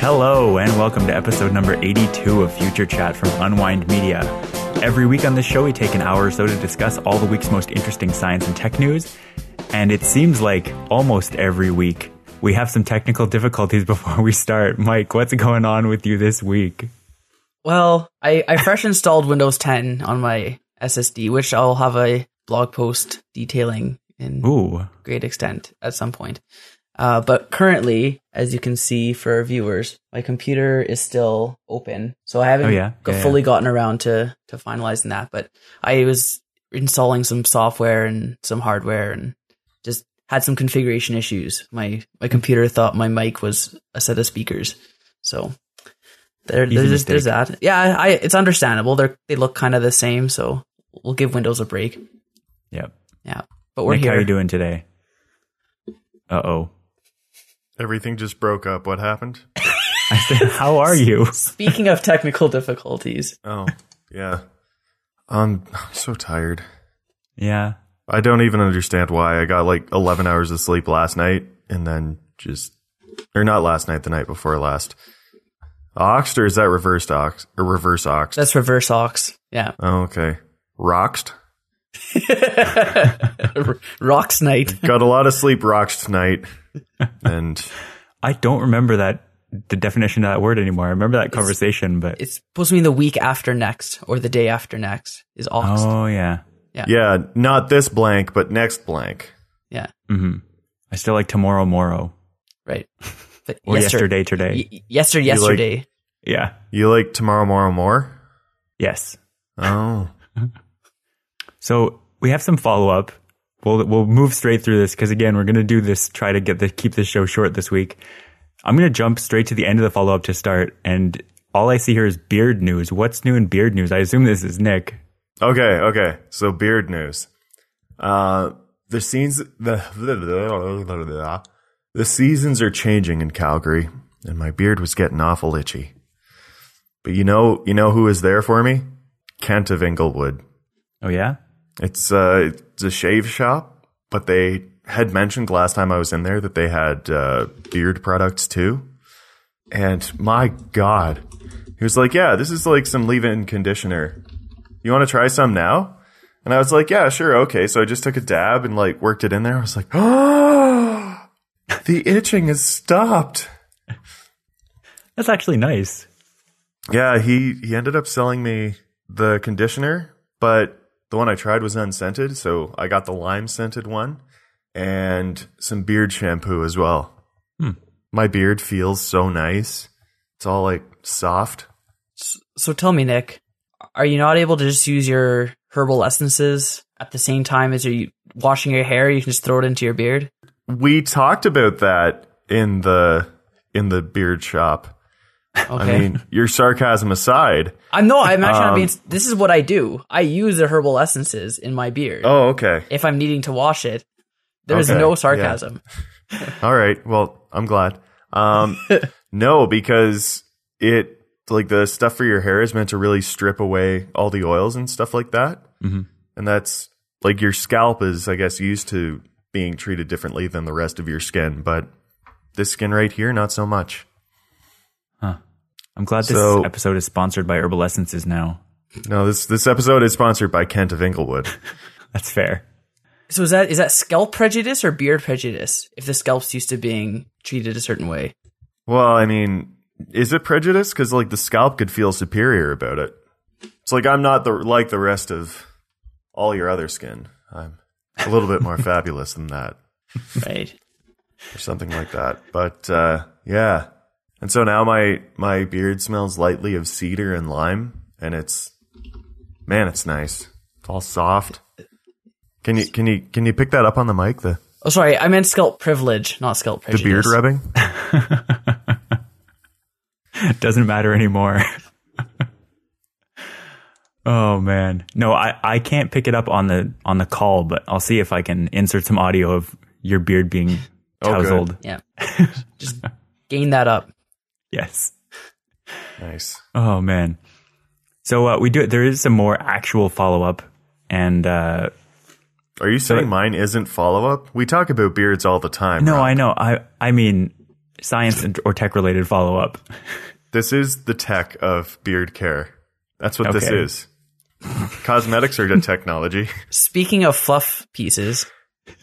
Hello, and welcome to episode number 82 of Future Chat from Unwind Media. Every week on this show, we take an hour or so to discuss all the week's most interesting science and tech news. And it seems like almost every week we have some technical difficulties before we start. Mike, what's going on with you this week? Well, I, I fresh installed Windows 10 on my SSD, which I'll have a blog post detailing in Ooh, great extent at some point. Uh, but currently, as you can see for our viewers, my computer is still open, so I haven't Oh, yeah? Yeah, fully gotten around to to finalizing that. But I was installing some software and some hardware, and just had some configuration issues. My my computer thought my mic was a set of speakers, so there, there's there's that. Yeah, I it's understandable. They are they look kind of the same, so we'll give Windows a break. yep. Yeah, but we're Nick, here. how you doing today? Uh oh. Everything just broke up. What happened? I said, how are you? Speaking of technical difficulties, Oh, yeah. I'm so tired. Yeah. I don't even understand why. I got like 11 hours of sleep last night and then just, or not last night, the night before last. Oxed or is that reversed ox or reverse oxed? that's reverse ox. Yeah, oh, okay. Roxed. rocks night. Got a lot of sleep roxed tonight. And I don't remember that the definition of that word anymore. I remember that conversation, but It's supposed to mean the week after next or the day after next is aux. oh yeah. yeah, yeah. not this blank, but next blank. Yeah, Mm-hmm. I still like tomorrow, morrow, right. But or yester- yesterday, today. y- yesterday, You like- yesterday. yeah. You like tomorrow, morrow, more? Yes. Oh. So we have some follow up. We'll we'll move straight through this because again we're gonna do this. Try to get the keep this show short this week. I'm gonna jump straight to the end of the follow up to start, and all I see here is beard news. What's new in beard news? I assume this is Nick. Okay, okay. So beard news. Uh the scenes the the seasons are changing in Calgary, and my beard was getting awful itchy. But you know, you know who is there for me? Kent of Inglewood. Oh yeah. It's uh it's a shave shop, but they had mentioned last time I was in there that they had uh, beard products too. And my God, he was like, "Yeah, this is like some leave-in conditioner. You want to try some now?" And I was like, "Yeah, sure, okay." So I just took a dab and like worked it in there. I was like, "Oh, the itching has stopped." That's actually nice. Yeah, he he ended up selling me the conditioner, but the one I tried was unscented, so I got the lime scented one and some beard shampoo as well. Hmm. My beard feels so nice. It's all like soft. So tell me, Nick, are you not able to just use your herbal essences at the same time as you're washing your hair? You can just throw it into your beard. We talked about that in the in the beard shop. Okay. I mean, your sarcasm aside. I'm no, I'm actually not Um, being. This is what I do. I use the herbal essences in my beard Oh, okay. if I'm needing to wash it. There's Okay, no yeah. sarcasm. All right. Well, I'm glad. Um, no, because it like the stuff for your hair is meant to really strip away all the oils and stuff like that. Mhm. And that's like your scalp is, I guess, used to being treated differently than the rest of your skin, but this skin right here, not so much. I'm glad this So- episode is sponsored by Herbal Essences now. No, this this episode is sponsored by Kent of Inglewood. That's fair. So is that is that scalp prejudice or beard prejudice? If the scalp's used to being treated a certain way. well, I mean, is it prejudice? Because like the scalp could feel superior about it. It's like I'm not the like the rest of all your other skin. I'm a little bit more fabulous than that. Right. or something like that. But uh, yeah, and so now my my beard smells lightly of cedar and lime, and it's man, it's nice. It's all soft. Can you can you can you pick that up on the mic? The Oh, sorry. I meant scalp privilege, not scalp the beard rubbing. Doesn't matter anymore. oh man. No, I, I can't pick it up on the on the call, but I'll see if I can insert some audio of your beard being Oh, tousled. Yeah. Just gain that up. Yes. Nice. Oh man. So uh, we do there is some more actual follow up and uh Are you saying mine isn't follow up? We talk about beards all the time. no, Rob. I know. I I mean science and, or tech related follow up. This is the tech of beard care. That's what this is. Cosmetics are good technology. Speaking of fluff pieces,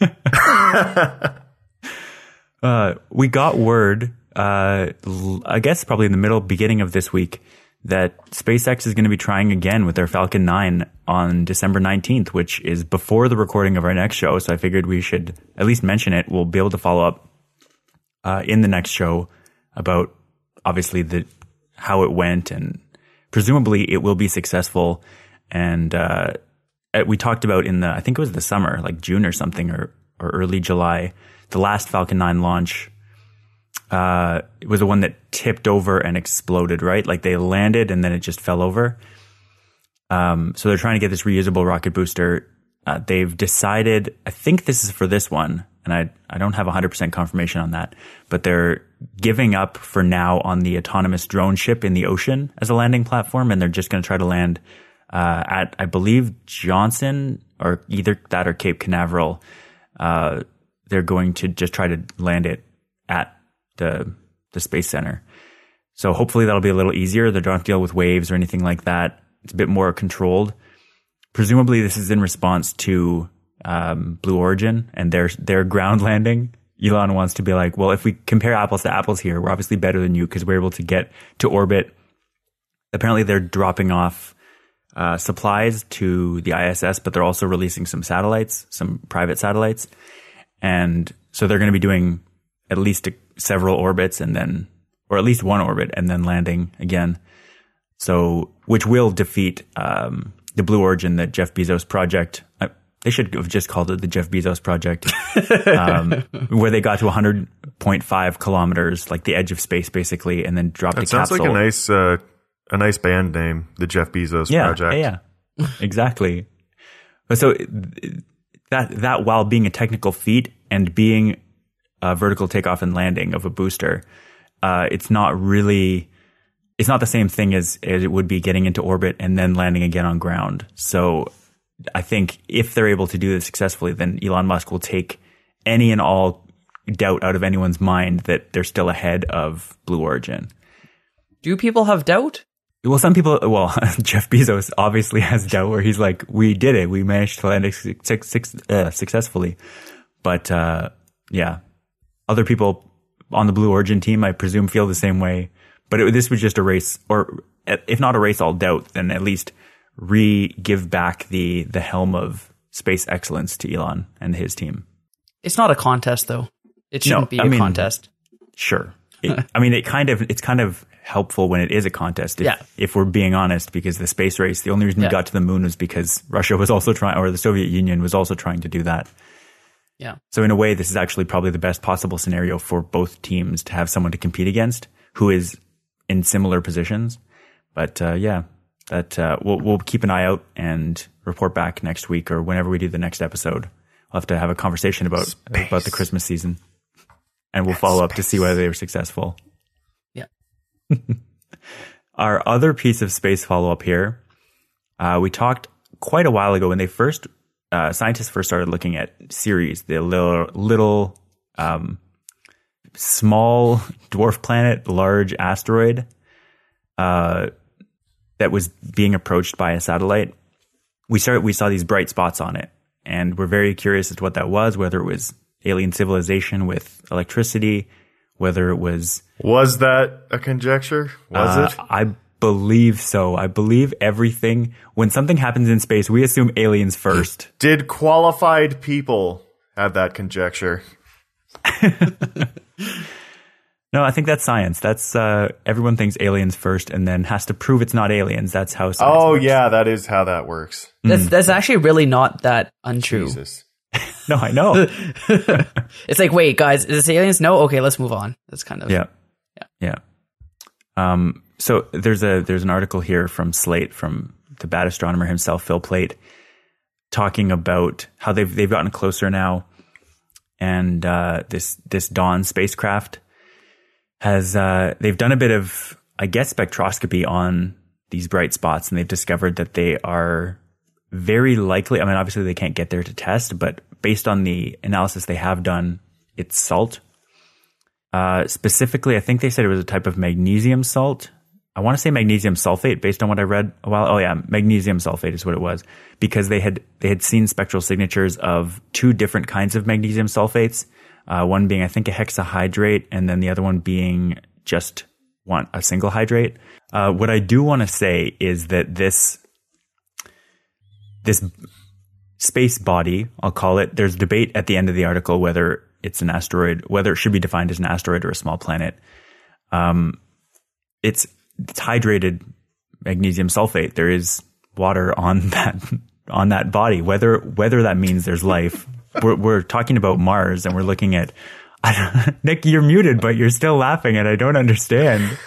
Uh, we got word, uh, I guess probably in the middle, beginning of this week, that SpaceX is going to be trying again with their Falcon 9 on December 19th, which is before the recording of our next show. So I figured we should at least mention it. We'll be able to follow up uh, in the next show about obviously the how it went and presumably it will be successful. And uh, we talked about in the I think it was the summer, like June or something, or or early July, the last Falcon 9 launch. Uh, it was the one that tipped over and exploded, right? Like they landed and then it just fell over. Um, so they're trying to get this reusable rocket booster. Uh, they've decided, I think this is for this one, and I, I don't have 100% confirmation on that, but they're giving up for now on the autonomous drone ship in the ocean as a landing platform, and they're just going to try to land uh, at, I believe, Johnson or either that or Cape Canaveral. Uh, they're going to just try to land it the the space center. So hopefully that'll be a little easier. They don't deal with waves or anything like that. It's a bit more controlled. Presumably, this is in response to um, Blue Origin and their their ground landing. Elon wants to be like, well, if we compare apples to apples here, we're obviously better than you because we're able to get to orbit. Apparently, they're dropping off uh, supplies to the ISS, but they're also releasing some satellites, some private satellites, and so they're going to be doing at least a, several orbits and then, or at least one orbit and then landing again. So, which will defeat um, the Blue Origin, the Jeff Bezos project. Uh, they should have just called it the Jeff Bezos project, um, where they got to 100.5 kilometers, like the edge of space, basically, and then dropped It a sounds capsule. like a nice, uh, a nice band name, the Jeff Bezos yeah, Project. Yeah, yeah. exactly. So that that while being a technical feat and being a vertical takeoff and landing of a booster, uh, it's not really it's not the same thing as, as it would be getting into orbit and then landing again on ground. So I think if they're able to do this successfully, then Elon Musk will take any and all doubt out of anyone's mind that they're still ahead of Blue Origin. do people have doubt? Well, some people, well, Jeff Bezos obviously has doubt where he's like, we did it. We managed to land it suc- suc- uh, successfully. But, uh, yeah, other people on the Blue Origin team, I presume, feel the same way. But it, this would just erase, or if not erase all doubt, then at least re give back the, the helm of space excellence to Elon and his team. It's not a contest, though. It shouldn't be I a mean- contest. Sure. It, I mean, it kind of it's kind of helpful when it is a contest. If, Yeah. if we're being honest, because the space race, the only reason Yeah. we got to the moon was because Russia was also trying, or the Soviet Union was also trying to do that. Yeah. So in a way, this is actually probably the best possible scenario for both teams to have someone to compete against who is in similar positions. But uh, yeah, that uh, we'll we'll keep an eye out and report back next week or whenever we do the next episode. We'll have to have a conversation about about the Christmas season, and we'll follow up to see whether they were successful. Yeah. Our other piece of space follow up here, uh, we talked quite a while ago when they first uh, scientists first started looking at Ceres, the little little um, small dwarf planet, large asteroid uh, that was being approached by a satellite. We started we saw these bright spots on it, and we're very curious as to what that was. Whether it was alien civilization with electricity, whether it was Was that a conjecture? Was uh, it? I believe so. I believe everything. When something happens in space, we assume aliens first. Did qualified people have that conjecture? No, I think that's science. That's uh, everyone thinks aliens first, and then has to prove it's not aliens. That's how. Science Oh works. yeah, that is how that works. That's that's actually really not that untrue. Jesus. No, I know. It's like, wait, guys, is this aliens? No, okay, let's move on. That's kind of yeah, yeah. Um. So there's a there's an article here from Slate from the bad astronomer himself, Phil Plait, talking about how they've they've gotten closer now, and uh, this this Dawn spacecraft has uh, they've done a bit of I guess spectroscopy on these bright spots, and they've discovered that they are very likely. I mean, obviously they can't get there to test, but based on the analysis they have done, it's salt. Uh, specifically, I think they said it was a type of magnesium salt. I want to say magnesium sulfate based on what I read a while. Oh yeah, magnesium sulfate is what it was because they had they had seen spectral signatures of two different kinds of magnesium sulfates. Uh, one being I think a hexahydrate, and then the other one being just one a single hydrate. Uh, what I do want to say is that this this space body, I'll call it. There's debate at the end of the article whether it's an asteroid, whether it should be defined as an asteroid or a small planet. Um, it's it's hydrated magnesium sulfate. There is water on that on that body. Whether whether that means there's life, we're, we're talking about Mars and we're looking at. Nick, you're muted, but you're still laughing, and I don't understand.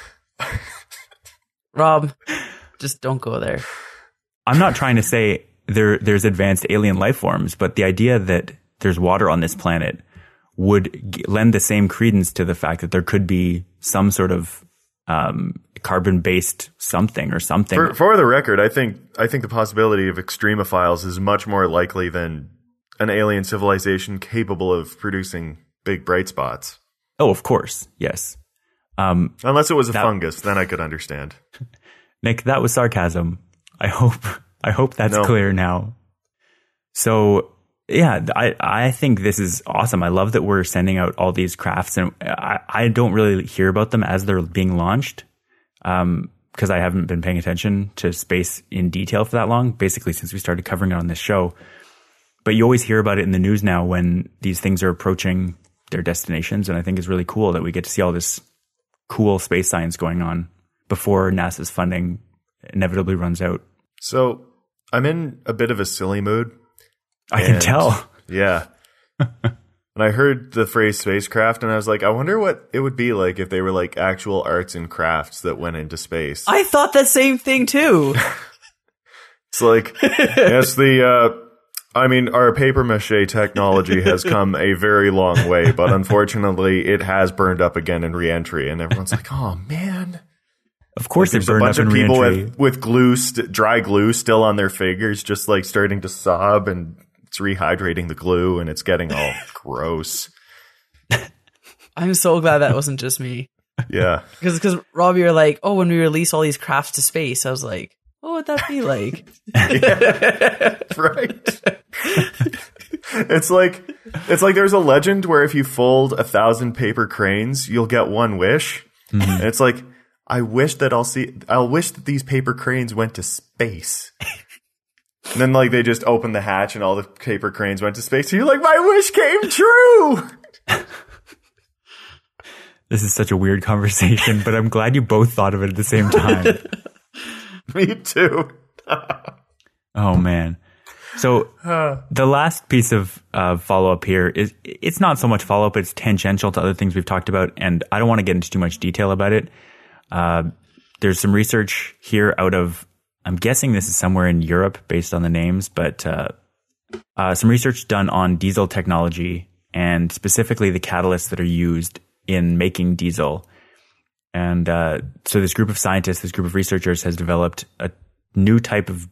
Rob, just don't go there. I'm not trying to say there there's advanced alien life forms, but the idea that there's water on this planet would g- lend the same credence to the fact that there could be some sort of um, carbon based something or something. For, for the record, I think I think the possibility of extremophiles is much more likely than an alien civilization capable of producing big bright spots. oh, of course, yes. Um, Unless it was a That- fungus, then I could understand. Nick, that was sarcasm. I hope I hope that's No. clear now. So yeah, I I think this is awesome. I love that we're sending out all these crafts, and I, I don't really hear about them as they're being launched, um, because I haven't been paying attention to space in detail for that long. Basically, since we started covering it on this show. But you always hear about it in the news now when these things are approaching their destinations, and I think it's really cool that we get to see all this cool space science going on before NASA's funding inevitably runs out. So I'm in a bit of a silly mood. I can tell. Yeah. and I heard the phrase spacecraft and I was like, I wonder what it would be like if they were like actual arts and crafts that went into space. I thought that same thing too. It's like, yes, the, uh, I mean, our paper mache technology has come a very long way, but unfortunately, it has burned up again in reentry, and everyone's like, "Oh man!" Of course, it There's a burned up bunch in of people with, with glue, st- dry glue, still on their fingers, just like starting to sob, and it's rehydrating the glue, and it's getting all gross. I'm so glad that wasn't just me. Yeah, Because because Rob, you're like, oh, when we release all these crafts to space, I was like, what would that be like? right. it's like it's like there's a legend where if you fold a thousand paper cranes, you'll get one wish. Mm-hmm. And it's like I wish that I'll see. I'll wish that these paper cranes went to space. And then like they just opened the hatch and all the paper cranes went to space. And you're like, my wish came true. This is such a weird conversation, but I'm glad you both thought of it at the same time. Me too. Oh man. So the last piece of uh, follow up here is it's not so much follow up; it's tangential to other things we've talked about, and I don't want to get into too much detail about it. Uh, there's some research here out of I'm guessing this is somewhere in Europe based on the names, but uh, uh, some research done on diesel technology and specifically the catalysts that are used in making diesel. And uh, so this group of scientists, this group of researchers has developed a new type of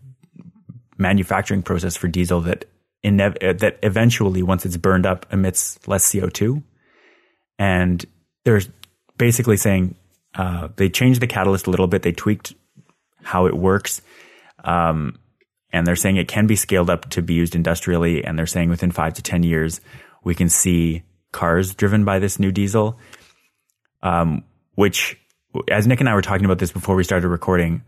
manufacturing process for diesel that inev- uh, that eventually, once it's burned up, emits less CO2. And they're basically saying uh, they changed the catalyst a little bit. They tweaked how it works. Um, and they're saying it can be scaled up to be used industrially. And they're saying within five to 10 years, we can see cars driven by this new diesel. Um, which, as Nick and I were talking about this before we started recording,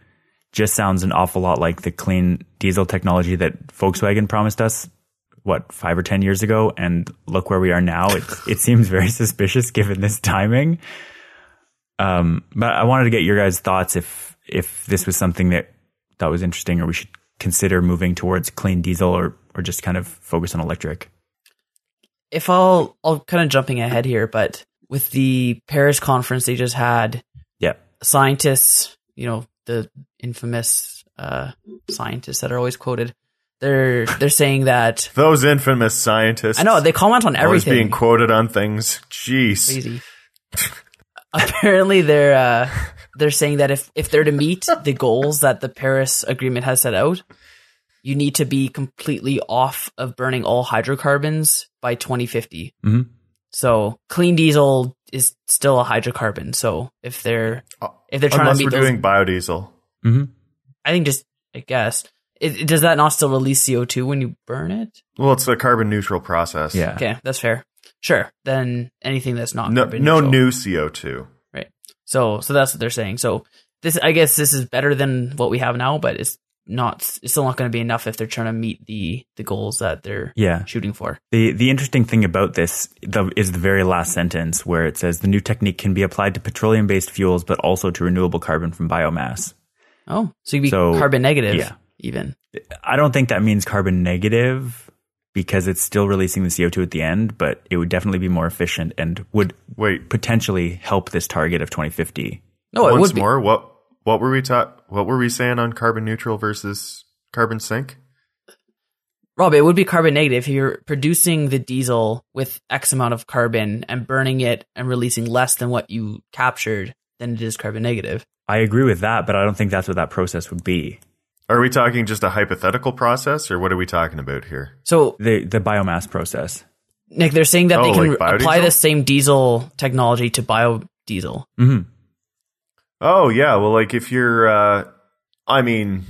just sounds an awful lot like the clean diesel technology that Volkswagen promised us, what, five or 10 years ago. And look where we are now. It, it seems very suspicious given this timing. Um, but I wanted to get your guys' thoughts if, if this was something that, that was interesting or we should consider moving towards clean diesel or, or just kind of focus on electric. if I'll I'll kind of jumping ahead here, but with the Paris conference they just had, Yeah. scientists, you know, the infamous uh, scientists that are always quoted, they're they're saying that Those infamous scientists. I know they comment on always everything. being quoted on things. Jeez. Crazy. Apparently, they're uh, they're saying that if if they're to meet the goals that the Paris Agreement has set out, you need to be completely off of burning all hydrocarbons by 2050. Mhm. So clean diesel is still a hydrocarbon. So if they're Uh, if they're trying Unless to we're those, doing biodiesel. hmm I think just I guess it, does that not still release CO two when you burn it? Well, it's a carbon neutral process. Yeah. Okay, that's fair. Sure. Then anything that's not No, carbon no neutral. new CO2. So so that's what they're saying. So this I guess this is better than what we have now, but it's not it's still not going to be enough if they're trying to meet the the goals that they're Yeah. shooting for. The the interesting thing about this the, is the very last sentence where it says the new technique can be applied to petroleum based fuels, but also to renewable carbon from biomass. Oh, so you would be So, carbon negative yeah. even. I don't think that means carbon negative because it's still releasing the CO2 at the end, but it would definitely be more efficient and would Wait, potentially help this target of 2050. No, it once would be. more, what what were we ta- what were we saying on carbon neutral versus carbon sink? Rob, it would be carbon negative if you're producing the diesel with X amount of carbon and burning it and releasing less than what you captured, then it is carbon negative. I agree with that, but I don't think that's what that process would be. Are we talking just a hypothetical process, or what are we talking about here? So, The the biomass process. Nick, they're saying that Oh, they can like apply the same diesel technology to biodiesel. hmm Oh yeah, well, like if you're, uh, I mean,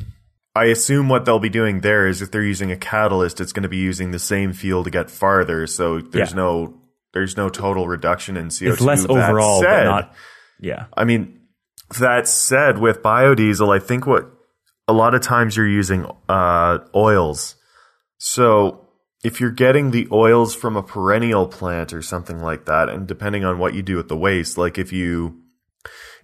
I assume what they'll be doing there is if they're using a catalyst, it's going to be using the same fuel to get farther. So there's Yeah. no there's no total reduction in CO2. It's less That overall, said- but not. Yeah. I mean, that said, with biodiesel, I think what a lot of times you're using uh, oils. So if you're getting the oils from a perennial plant or something like that, and depending on what you do with the waste, like if you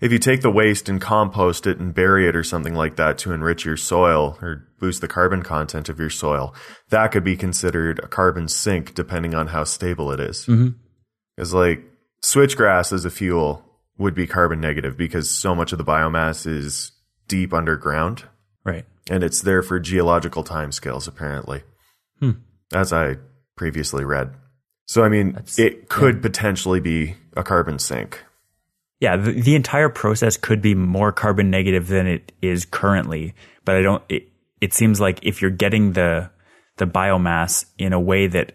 if you take the waste and compost it and bury it or something like that to enrich your soil or boost the carbon content of your soil, that could be considered a carbon sink depending on how stable it is. Mhm. Because like switchgrass as a fuel would be carbon negative because so much of the biomass is deep underground Right. and it's there for geological timescales apparently. Hmm. As I previously read. So I mean, That's- it could potentially be a carbon sink. Yeah, the, the entire process could be more carbon negative than it is currently, but I don't. It, it seems like if you're getting the the biomass in a way that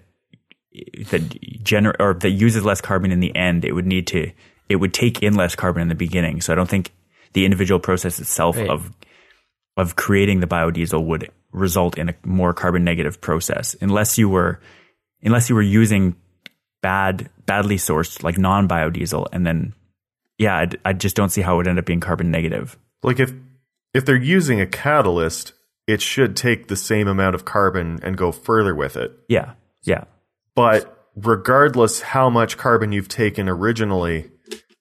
that gener or that uses less carbon in the end, it would need to it would take in less carbon in the beginning. So I don't think the individual process itself Right. of of creating the biodiesel would result in a more carbon negative process. Unless you were unless you were using bad badly sourced like non biodiesel and then yeah I, I just don't see how it would end up being carbon negative. Like if if they're using a catalyst, it should take the same amount of carbon and go further with it. yeah yeah. But regardless how much carbon you've taken originally,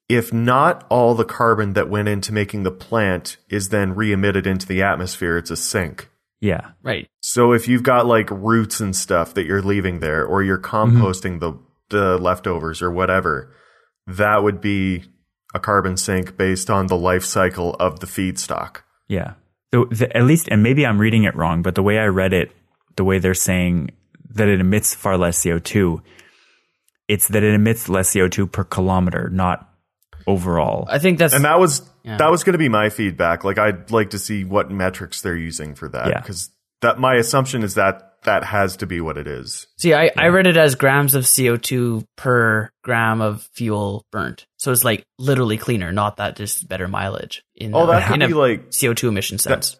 if not all the carbon that went into making the plant is then re-emitted into the atmosphere, it's a sink. yeah Right. So if you've got like roots and stuff that you're leaving there, or you're mm-hmm. composting the the leftovers or whatever, that would be a carbon sink based on the life cycle of the feedstock. Yeah. So the, at least, and maybe I'm reading it wrong, but the way I read it, the way they're saying that it emits far less CO2, it's that it emits less CO2 per kilometer, not overall. I think that's And that was Yeah. that was going to be my feedback. Like I'd like to see what metrics they're using for that Yeah. because that my assumption is that that has to be what it is. See, I, I read it as grams of CO2 per gram of fuel burnt. So it's like literally cleaner, not that just better mileage in, Oh, a, that in could a be like CO2 emission sense.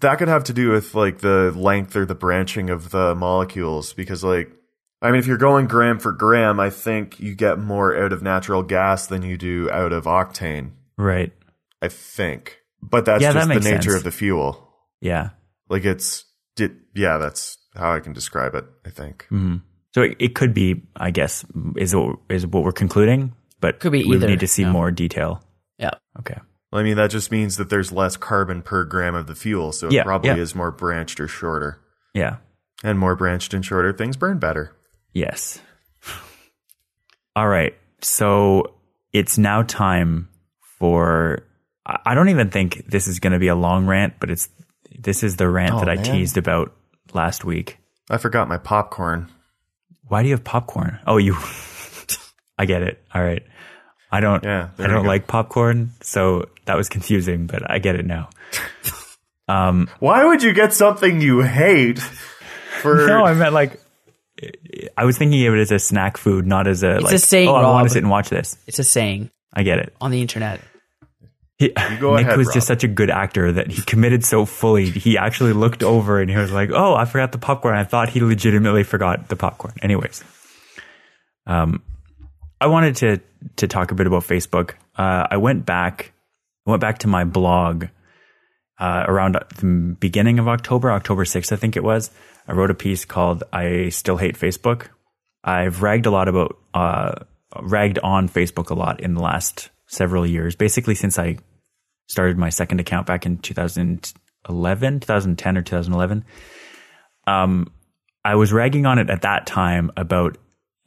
that could have to do with like the length or the branching of the molecules because like I mean if you're going gram for gram, I think you get more out of natural gas than you do out of octane. right. I think. But that's Yeah, that just the nature sense. of the fuel. Yeah. Like it's it, yeah, that's how I can describe it, I think. hmm So it, it could be, I guess, is what, is what we're concluding, but Could be we either, need to see yeah. more detail. Yeah. Okay. Well, I mean, that just means that there's less carbon per gram of the fuel, so it Yeah, probably yeah. is more branched or shorter. Yeah. And more branched and shorter things burn better. Yes. All right. So it's now time for. I don't even think this is going to be a long rant, but it's this is the rant Oh, that I man. teased about last week. I forgot my popcorn. Why do you have popcorn? Oh, you. I get it. All right. I don't. Yeah, I don't like popcorn, so that was confusing, but I get it now. Um, Why would you get something you hate for no, I meant like I was thinking of it as a snack food, not as a like. a saying, oh, I want to sit and watch this. It's a saying I get it. on the internet. He, go Nick ahead, was Rob. just such a good actor that he committed so fully. He actually looked over and he was like, "Oh, I forgot the popcorn." I thought he legitimately forgot the popcorn. Anyways, um, I wanted to to talk a bit about Facebook. Uh, I went back, I went back to my blog uh, around the beginning of October, October sixth, I think it was. I wrote a piece called "I Still Hate Facebook." I've ragged a lot about uh, ragged on Facebook a lot in the last several years, basically since I started my second account back in 2011, 2010 or 2011. Um, I was ragging on it at that time about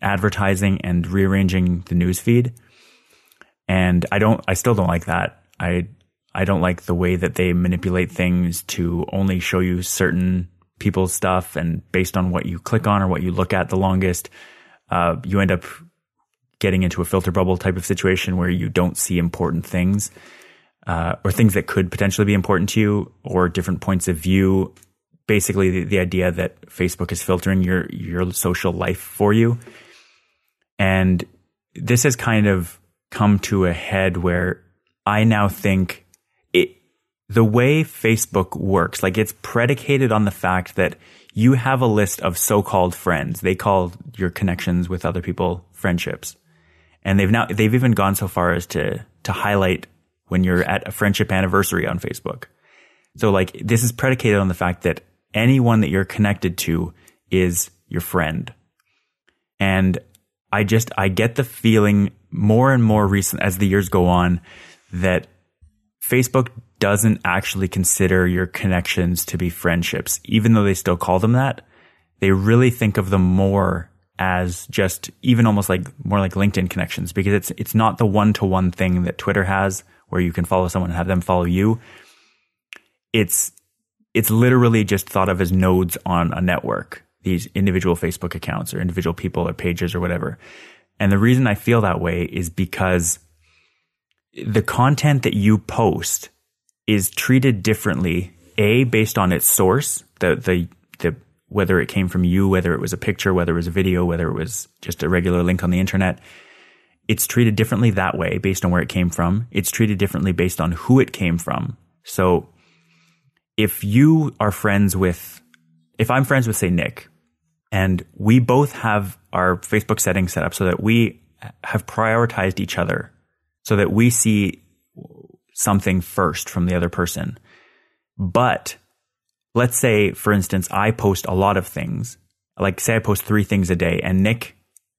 advertising and rearranging the news feed. And I don't, I still don't like that. I, I don't like the way that they manipulate things to only show you certain people's stuff and based on what you click on or what you look at the longest, uh, you end up getting into a filter bubble type of situation where you don't see important things uh, or things that could potentially be important to you or different points of view. Basically, the, the idea that Facebook is filtering your your social life for you, and this has kind of come to a head where I now think the way Facebook works, like it's predicated on the fact that you have a list of so-called friends. They call your connections with other people friendships. And they've now they've even gone so far as to to highlight when you're at a friendship anniversary on Facebook. So like this is predicated on the fact that anyone that you're connected to is your friend. And I just I get the feeling more and more recent as the years go on that Facebook doesn't actually consider your connections to be friendships, even though they still call them that. They really think of them more as just even almost like more like LinkedIn connections because it's it's not the one to one thing that Twitter has where you can follow someone and have them follow you. It's it's literally just thought of as nodes on a network, these individual Facebook accounts or individual people or pages or whatever. And the reason I feel that way is because the content that you post is treated differently, A, based on its source, the, the, the, whether it came from you, whether it was a picture, whether it was a video, whether it was just a regular link on the internet. It's treated differently that way based on where it came from. It's treated differently based on who it came from. So if you are friends with, if I'm friends with, say, Nick, and we both have our Facebook settings set up so that we have prioritized each other so that we see something first from the other person. But let's say, for instance, I post a lot of things, like say I post three things a day, and Nick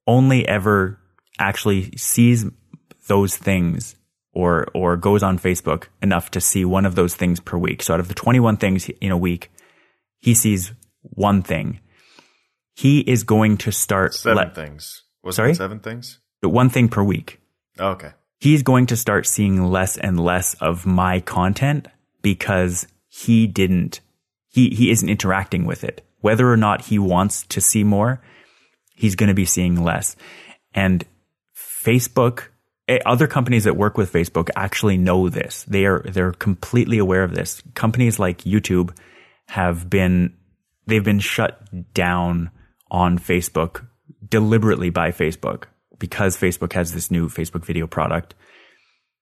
only ever actually sees those things or or goes on Facebook enough to see one of those things per week. So out of the 21 things in a week, he sees one thing. He is going to start Seven let- things. Was Sorry? it seven things? one thing per week. Oh, okay. He's going to start seeing less and less of my content because he didn't he he isn't interacting with it. Whether or not he wants to see more he's going to be seeing less. And facebook eh, other companies that work with facebook actually know this. They are they're completely aware of this. Companies like youtube have been they've been shut down on facebook deliberately by facebook because Facebook has this new Facebook video product.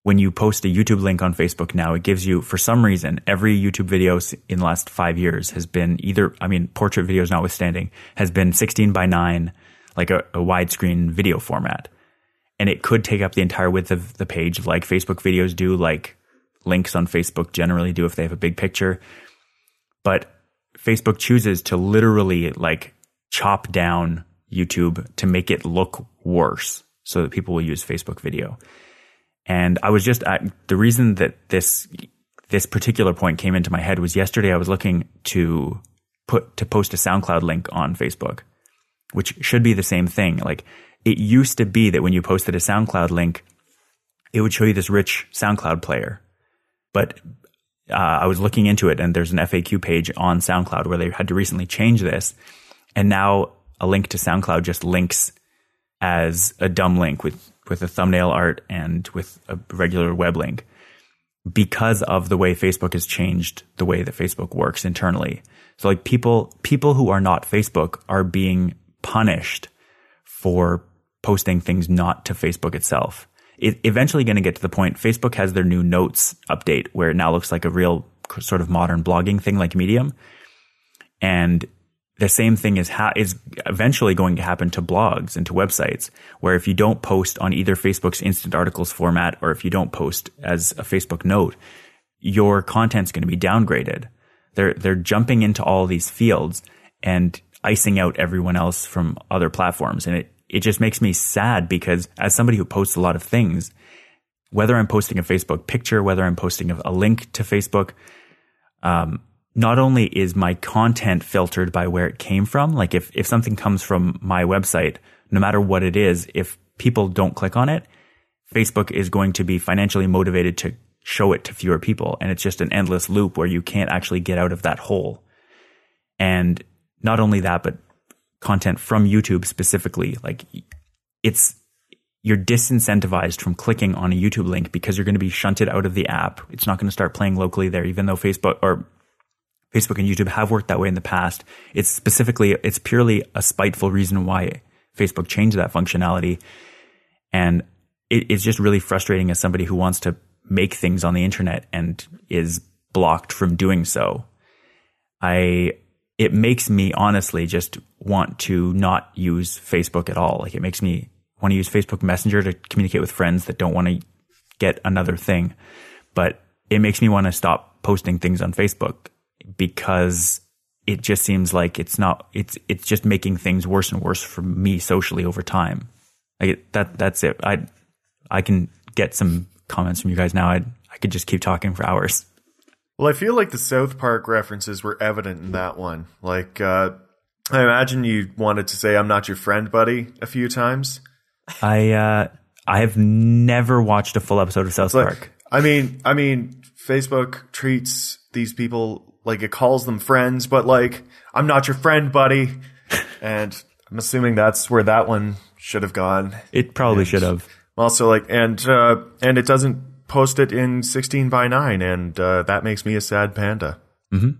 When you post a YouTube link on Facebook now, it gives you, for some reason, every YouTube video in the last five years has been either, I mean, portrait videos notwithstanding, has been 16 by 9, like a, a widescreen video format. And it could take up the entire width of the page, like Facebook videos do, like links on Facebook generally do if they have a big picture. But Facebook chooses to literally like chop down YouTube to make it look worse so that people will use Facebook video. And I was just the reason that this this particular point came into my head was yesterday I was looking to put to post a SoundCloud link on Facebook, which should be the same thing. Like it used to be that when you posted a SoundCloud link, it would show you this rich SoundCloud player. But uh, I was looking into it, and there's an FAQ page on SoundCloud where they had to recently change this, and now a link to SoundCloud just links as a dumb link with with a thumbnail art and with a regular web link because of the way Facebook has changed the way that Facebook works internally. So like people people who are not Facebook are being punished for posting things not to Facebook itself. It eventually going to get to the point Facebook has their new notes update where it now looks like a real sort of modern blogging thing like Medium. And the same thing is ha- is eventually going to happen to blogs and to websites where if you don't post on either Facebook's instant articles format or if you don't post as a Facebook note, your content's going to be downgraded. They're they're jumping into all these fields and icing out everyone else from other platforms and it it just makes me sad because as somebody who posts a lot of things, whether I'm posting a Facebook picture, whether I'm posting a link to Facebook, um, not only is my content filtered by where it came from, like if, if something comes from my website, no matter what it is, if people don't click on it, Facebook is going to be financially motivated to show it to fewer people. And it's just an endless loop where you can't actually get out of that hole. And not only that, but content from YouTube specifically, like it's, you're disincentivized from clicking on a YouTube link because you're going to be shunted out of the app. It's not going to start playing locally there, even though Facebook or Facebook and YouTube have worked that way in the past. It's specifically, it's purely a spiteful reason why Facebook changed that functionality. And it, it's just really frustrating as somebody who wants to make things on the internet and is blocked from doing so. I, it makes me honestly just want to not use Facebook at all. Like it makes me want to use Facebook Messenger to communicate with friends that don't want to get another thing. But it makes me want to stop posting things on Facebook because it just seems like it's not it's it's just making things worse and worse for me socially over time. Like that that's it. I I can get some comments from you guys now. I I could just keep talking for hours. Well, I feel like the South Park references were evident in that one. Like uh I imagine you wanted to say I'm not your friend, buddy a few times. I uh I have never watched a full episode of South Park. I mean, I mean Facebook treats these people like it calls them friends, but like I'm not your friend, buddy. and I'm assuming that's where that one should have gone. It probably and should have. Also, like, and uh, and it doesn't post it in 16 by 9, and uh, that makes me a sad panda. Mm-hmm.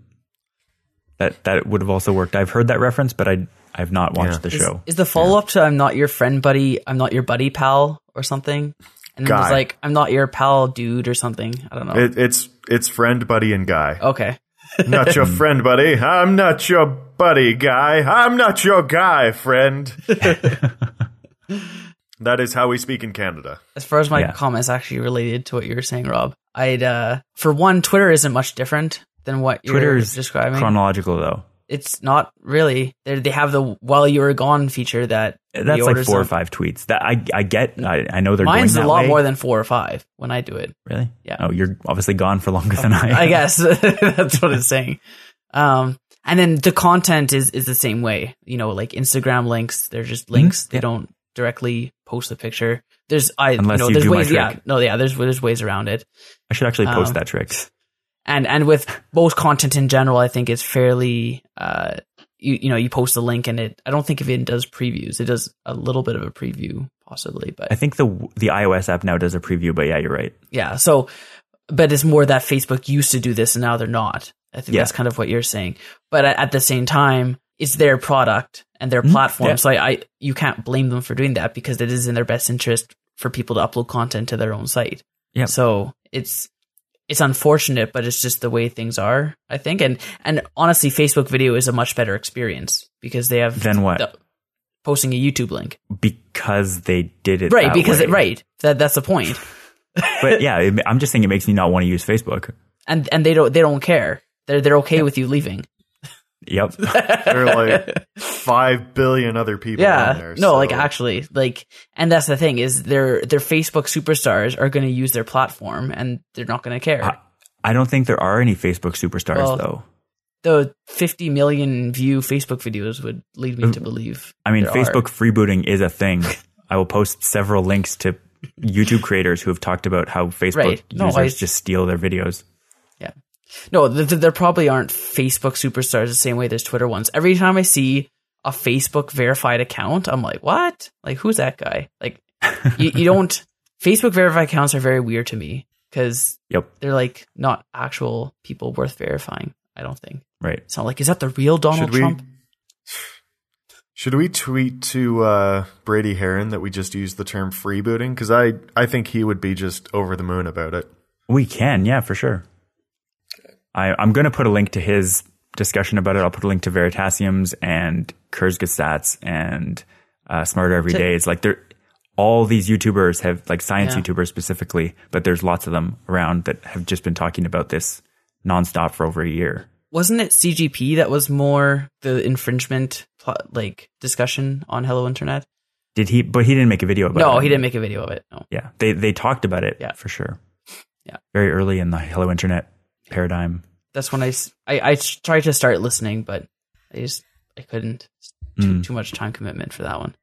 That that would have also worked. I've heard that reference, but I I've not watched yeah. the is, show. Is the follow up yeah. to "I'm not your friend, buddy"? I'm not your buddy, pal, or something? And then there's like "I'm not your pal, dude" or something. I don't know. It, it's it's friend, buddy, and guy. Okay not your friend, buddy. I'm not your buddy, guy. I'm not your guy, friend. that is how we speak in Canada. As far as my yeah. comments actually related to what you were saying, Rob, I'd uh for one, Twitter isn't much different than what Twitter's you're describing. Chronological though. It's not really. They're, they have the while you were gone feature that that's like four or five tweets. That I I get. I, I know they're doing. mine's a lot way. more than four or five when I do it. Really? Yeah. Oh, you're obviously gone for longer than I. Am. I guess that's what it's saying. Um, and then the content is is the same way. You know, like Instagram links. They're just mm-hmm. links. Mm-hmm. They yeah. don't directly post the picture. There's I Unless you know, you there's do ways. My trick. Yeah. No. Yeah. There's there's ways around it. I should actually post um, that trick. And and with most content in general, I think it's fairly uh you you know you post a link and it I don't think if it does previews. It does a little bit of a preview possibly but I think the the iOS app now does a preview but yeah you're right. Yeah so but it's more that Facebook used to do this and now they're not. I think yeah. that's kind of what you're saying. But at, at, the same time it's their product and their mm-hmm. platform. Yeah. so I, I you can't blame them for doing that because it is in their best interest for people to upload content to their own site. Yeah. So it's it's unfortunate, but it's just the way things are, I think. And and honestly, Facebook video is a much better experience because they have then what the, posting a YouTube link because they did it right because way. it right that that's the point. but yeah, it, I'm just saying it makes me not want to use Facebook. And and they don't they don't care. They're they're okay yeah. with you leaving. Yep. there are like five billion other people. Yeah. There, no, so. like actually, like, and that's the thing is their their Facebook superstars are going to use their platform and they're not going to care. I, I, don't think there are any Facebook superstars well, though. The 50 million view Facebook videos would lead me to uh, believe. I mean, Facebook are. freebooting is a thing. I will post several links to YouTube creators who have talked about how Facebook right. no, users I, just steal their videos. No, th- th- there probably aren't Facebook superstars the same way there's Twitter ones. Every time I see a Facebook verified account, I'm like, what? Like, who's that guy? Like, you, you don't. Facebook verified accounts are very weird to me because yep. they're like not actual people worth verifying. I don't think. Right. It's not like, is that the real Donald Should Trump? Should we tweet to uh, Brady Haran that we just used the term freebooting? Because I, I think he would be just over the moon about it. We can, yeah, for sure. I, I'm going to put a link to his discussion about it. I'll put a link to Veritasium's and Kurzgesagt and uh, Smarter Every Day. It's like they're all these YouTubers have like science Yeah. YouTubers specifically, but there's lots of them around that have just been talking about this nonstop for over a year. Wasn't it CGP that was more the infringement like discussion on Hello Internet? Did he? But he didn't make a video about it. No, he didn't make a video of it. No. Yeah, they they talked about it. Yeah. for sure. Yeah. very early in the Hello Internet paradigm. That's when I I tried to start listening, but I just I couldn't. Too, Mm. too much time commitment for that one.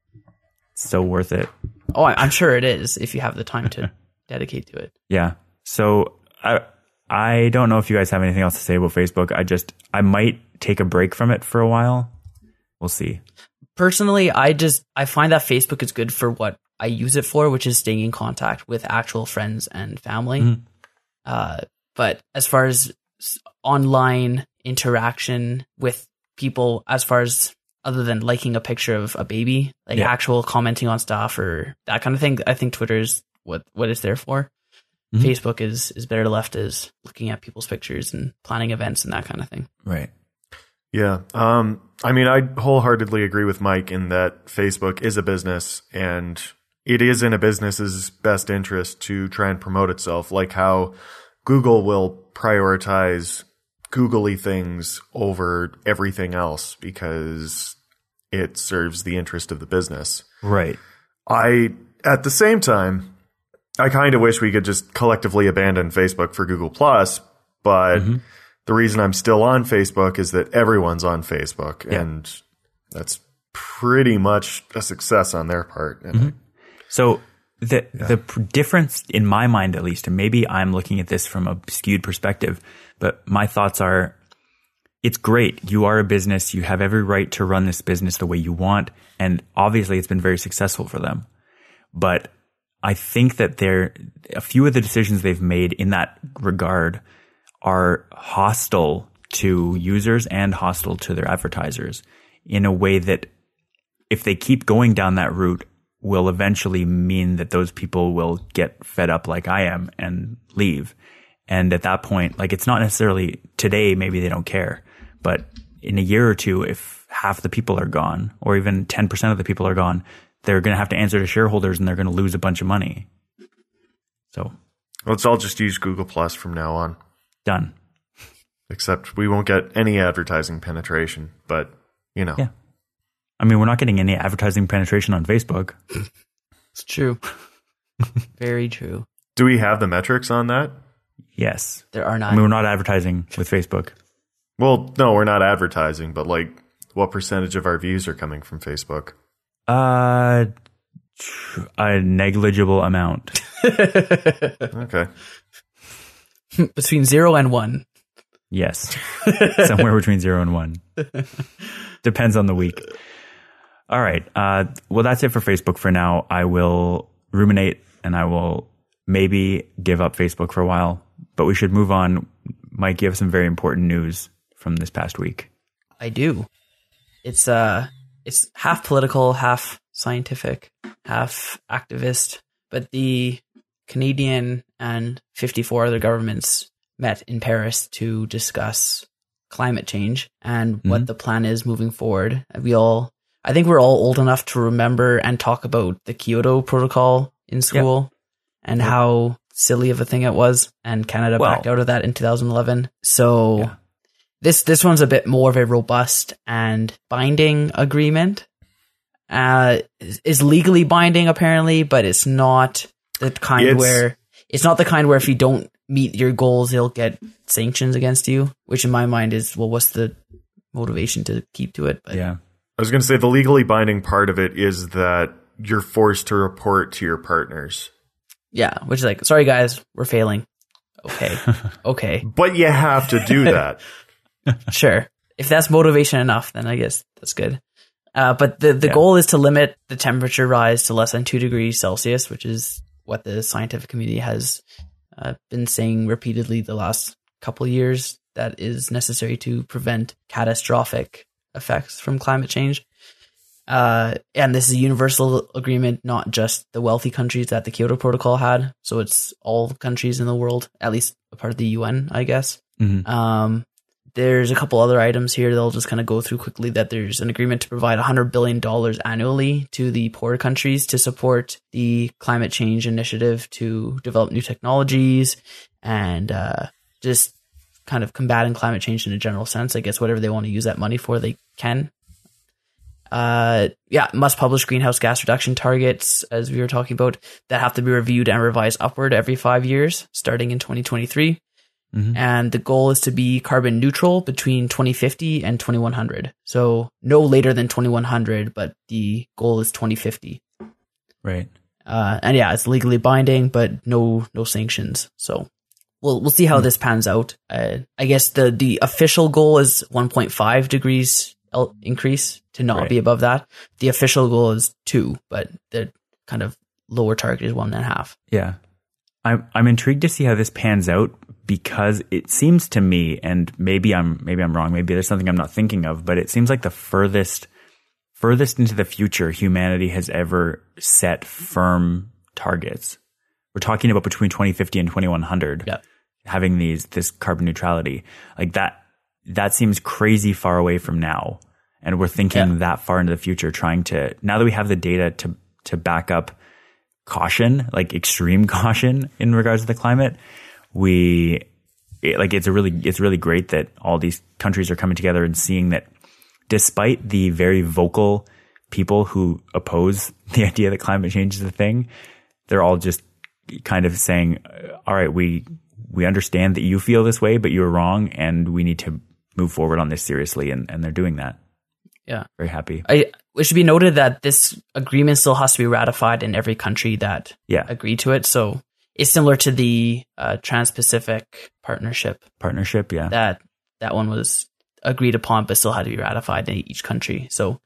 So worth it. Oh, I, I'm sure it is if you have the time to dedicate to it. Yeah. So I I don't know if you guys have anything else to say about Facebook. I just I might take a break from it for a while. We'll see. Personally, I just I find that Facebook is good for what I use it for, which is staying in contact with actual friends and family. Mhm. Uh, but as far as online interaction with people, as far as other than liking a picture of a baby, like Yeah. actual commenting on stuff or that kind of thing, I think Twitter is what what it's there for. Mhm. Facebook is is better left as looking at people's pictures and planning events and that kind of thing. Right. Yeah. Um, I mean, I wholeheartedly agree with Mike in that Facebook is a business and it is in a business's best interest to try and promote itself, like how Google will prioritize googly things over everything else because it serves the interest of the business. Right. I, at the same time, I kind of wish we could just collectively abandon Facebook for Google Plus, but mm-hmm. the reason I'm still on Facebook is that everyone's on Facebook, Yeah. and that's pretty much a success on their part. And mm-hmm. So the the pr- difference in my mind, at least, and maybe I'm looking at this from a skewed perspective, but my thoughts are, it's great. You are a business. You have every right to run this business the way you want, and obviously, it's been very successful for them. But I think that there, a few of the decisions they've made in that regard are hostile to users and hostile to their advertisers in a way that if they keep going down that route will eventually mean that those people will get fed up like I am and leave. And at that point, like it's not necessarily today, maybe they don't care, but in a year or two, if half the people are gone or even 10% of the people are gone, they're going to have to answer to shareholders and they're going to lose a bunch of money. So let's all just use Google Plus from now on. done. Except we won't get any advertising penetration, but you know, Yeah. I mean, we're not getting any advertising penetration on Facebook. It's true. Very true. do we have the metrics on that? Yes. There are not. I mean, we're not advertising with Facebook. Well, no, we're not advertising, but like, what percentage of our views are coming from Facebook? Uh, a negligible amount. Okay. Between zero and one. Yes. Somewhere between zero and one. Depends on the week. All right. Uh, well, that's it for Facebook for now. I will ruminate and I will maybe give up Facebook for a while, but we should move on. Mike, you have some very important news from this past week. I do. It's uh it's half political, half scientific, half activist. But the Canadian and 54 other governments met in Paris to discuss climate change and what the plan is moving forward. We all I think we're all old enough to remember and talk about the Kyoto protocol in school and how silly of a thing it was and Canada Well- backed out of that in 2011. So Yeah. this this one's a bit more of a robust and binding agreement. Uh, is- is legally binding apparently, but it's not the kind It's- where it's not the kind where if you don't meet your goals, you'll get sanctions against you. Which in my mind is well, what's the motivation to keep to it? But Yeah. I was going to say the legally binding part of it is that you're forced to report to your partners, yeah, which is like, sorry guys, we're failing. Okay, okay, but you have to do that. sure. If that's motivation enough, then I guess that's good. Uh, but the, the Yeah. goal is to limit the temperature rise to less than two degrees Celsius, which is what the scientific community has uh, been saying repeatedly the last couple of years that is necessary to prevent catastrophic effects from climate change. Uh, and this is a universal agreement, not just the wealthy countries that the Kyoto Protocol had. So it's all countries in the world, at least a part of the UN, I guess. Mhm. Um, there's a couple other items here that I'll just kind of go through quickly. That there's an agreement to provide 100 billion dollars annually to the poor countries to support the climate change initiative to develop new technologies and uh, just kind of combating climate change in a general sense. I guess whatever they want to use that money for, they can. Uh, yeah, must publish greenhouse gas reduction targets, as we were talking about, that have to be reviewed and revised upward every five years, starting in 2023 Mhm. and the goal is to be carbon neutral between 2050 and 2100. So no later than 2100, but the goal is 2050. Right. Uh, and yeah, it's legally binding, but no no sanctions. So we'll we'll see how this pans out. Uh, I guess the the official goal is 1.5 degrees el- increase to not Right. be above that. The official goal is two, but the kind of lower target is one and a half. Yeah. I'm I'm intrigued to see how this pans out because it seems to me, and maybe I'm maybe I'm wrong, maybe there's something I'm not thinking of, but it seems like the furthest furthest into the future humanity has ever set firm targets. We're talking about between 2050 and 2100 Yeah. Having these this carbon neutrality. Like that that seems crazy far away from now. And we're thinking Yeah. that far into the future trying to now that we have the data to to back up caution, like extreme caution in regards to the climate, we it, like it's a really it's really great that all these countries are coming together and seeing that despite the very vocal people who oppose the idea that climate change is a thing, they're all just kind of saying, "All right, we we understand that you feel this way, but you're wrong, and we need to move forward on this seriously." And and they're doing that. Yeah. Very happy. I, it should be noted that this agreement still has to be ratified in every country that Yeah, agreed to it. So it's similar to the uh, Trans-Pacific Partnership. partnership. Yeah, That that one was agreed upon, but still had to be ratified in each country. So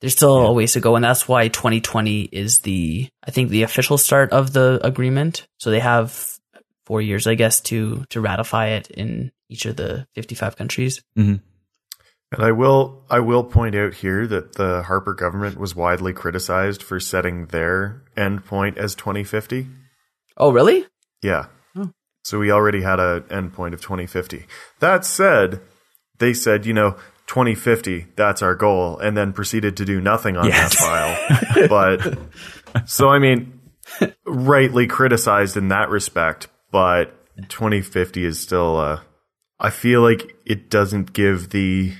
there's still a ways to go, and that's why 2020 is the I think the official start of the agreement. So they have four years, I guess, to to ratify it in each of the 55 countries. Mm-hmm. And I will I will point out here that the Harper government was widely criticized for setting their endpoint as 2050. Oh, really? Yeah. Oh. So we already had a endpoint of 2050. That said, they said, you know, 2050, that's our goal, and then proceeded to do nothing on Yes. that file. but so I mean, rightly criticized in that respect, but 2050 is still uh I feel like it doesn't give the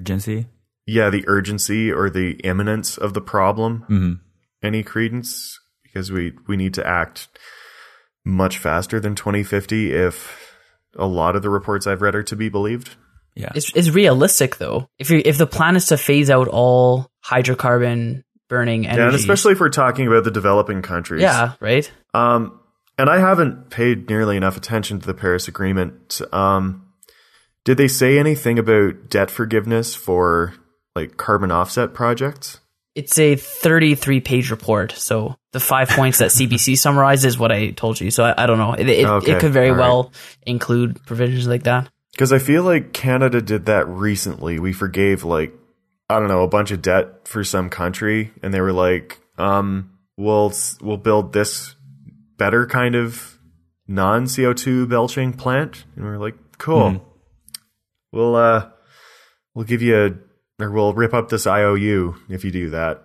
urgency. yeah, the urgency or the imminence of the problem Mhm. any credence because we we need to act much faster than 2050 if a lot of the reports I've read are to be believed. Yeah, It's it's realistic though. If you if the plan is to phase out all hydrocarbon burning energy, Yeah, and especially if we're talking about the developing countries. yeah, right. Um, and I haven't paid nearly enough attention to the Paris Agreement. Um, did they say anything about debt forgiveness for like carbon offset projects? It's a 33 page report. So the five points that CBC summarizes what I told you. So I, I don't know. It, it, Okay, it could very all right. well include provisions like that. Because I feel like Canada did that recently. We forgave like I don't know a bunch of debt for some country, and they were like, um, "We'll we'll build this better kind of non CO two belching plant," and we are like, "Cool, we'll uh, we'll give you a, or we'll rip up this IOU if you do that."